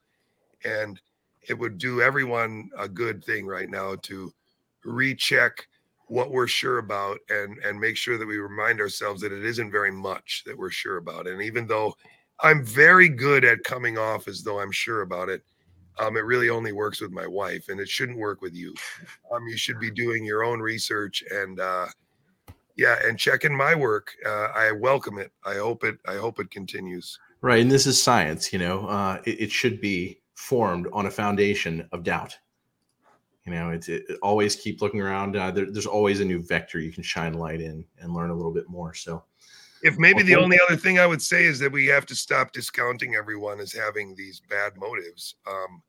And it would do everyone a good thing right now to recheck what we're sure about and and make sure that we remind ourselves that it isn't very much that we're sure about and even though i'm very good at coming off as though i'm sure about it Um, it really only works with my wife, and it shouldn't work with you. Um, you should be doing your own research and uh, yeah, and checking my work. Uh, I welcome it. I hope it. I hope it continues. Right, and this is science. You know, uh, it, it should be formed on a foundation of doubt. You know, it's it, always keep looking around. Uh, there, there's always a new vector you can shine light in and learn a little bit more. So, if maybe the only other thing I would say is that we have to stop discounting everyone as having these bad motives. Um,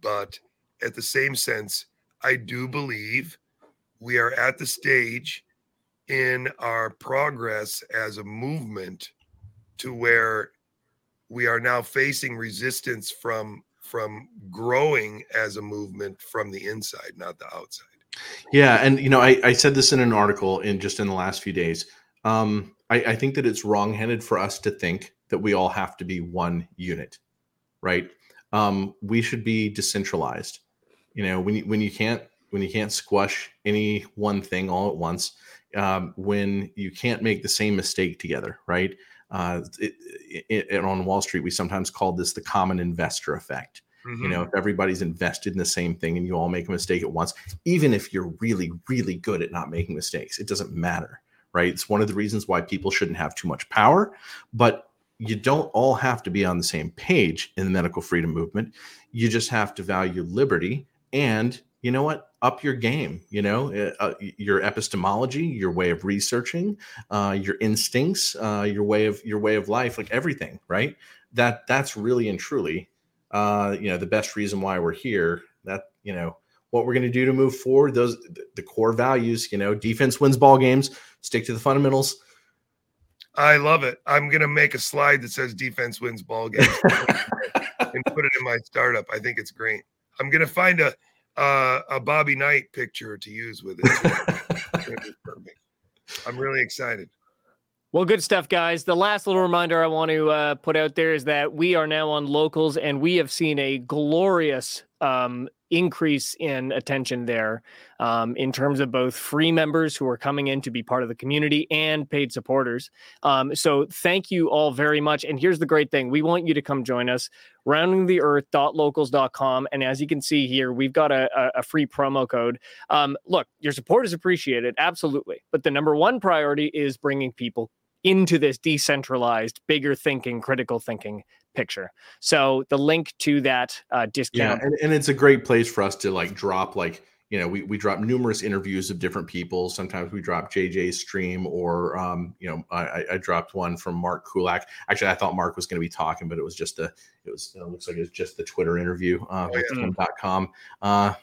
but at the same sense, I do believe we are at the stage in our progress as a movement to where we are now facing resistance from from growing as a movement from the inside, not the outside. Yeah, and you know, I, I said this in an article in just in the last few days. Um, I, I think that it's wrongheaded for us to think that we all have to be one unit, right? Um, we should be decentralized. You know, when you, when you can't when you can't squash any one thing all at once, um, when you can't make the same mistake together, right? Uh, it, it, it, on Wall Street, we sometimes call this the common investor effect. Mm-hmm. You know, mm-hmm. if everybody's invested in the same thing and you all make a mistake at once, even if you're really, really good at not making mistakes, it doesn't matter, right? It's one of the reasons why people shouldn't have too much power, but you don't all have to be on the same page in the medical freedom movement. You just have to value liberty and you know what? Up your game you know uh, uh, your epistemology your way of researching uh, your instincts uh, your way of your way of life like everything right? That that's really and truly uh, you know the best reason why we're here. That you know what we're going to do to move forward those the core values you know defense wins ball games stick to the fundamentals. I love it. I'm going to make a slide that says defense wins ball games. And put it in my startup. I think it's great. I'm going to find a uh, a Bobby Knight picture to use with it. I'm really excited. Well, good stuff, guys. The last little reminder I want to uh, put out there is that we are now on locals and we have seen a glorious um, increase in attention there um, in terms of both free members who are coming in to be part of the community and paid supporters. Um, so thank you all very much. And here's the great thing we want you to come join us roundingtheearth.locals.com. And as you can see here, we've got a, a free promo code. Um, look, your support is appreciated, absolutely. But the number one priority is bringing people into this decentralized, bigger thinking, critical thinking picture. So the link to that uh, discount. Yeah, and, and it's a great place for us to like drop like you know we, we drop numerous interviews of different people sometimes we drop jj's stream or um, you know I, I dropped one from mark kulacz actually i thought mark was going to be talking but it was just a it was it looks like it was just the twitter interview uh, oh, yeah. com uh,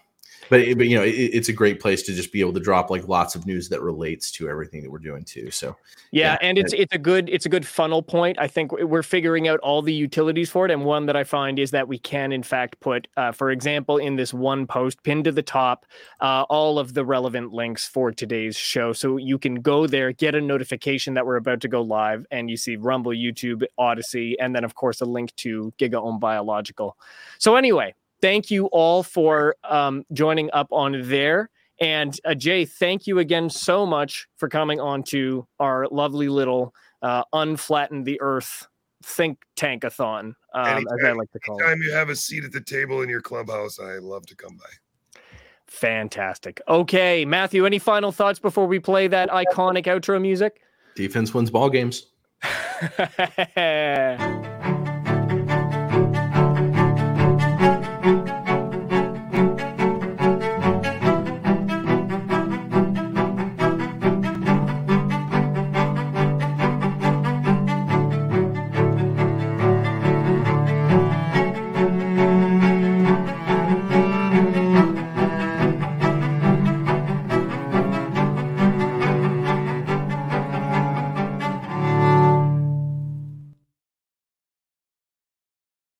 but, but you know it, it's a great place to just be able to drop like lots of news that relates to everything that we're doing too so yeah, yeah, and it's it's a good it's a good funnel point. I think we're figuring out all the utilities for it and one that i find is that we can in fact put uh, for example in this one post pinned to the top uh, all of the relevant links for today's show. So you can go there get a notification that we're about to go live and you see rumble youtube Odysee and then of course a link to Gigaohm Biological. So anyway thank you all for um, joining up on there. And uh, Jay, thank you again so much for coming on to our lovely little uh, unflatten the earth think tankathon, um, anytime, as I like to call anytime it. Anytime you have a seat at the table in your clubhouse, I love to come by. Fantastic. Okay, Matthew, any final thoughts before we play that iconic outro music? Defense wins ball games.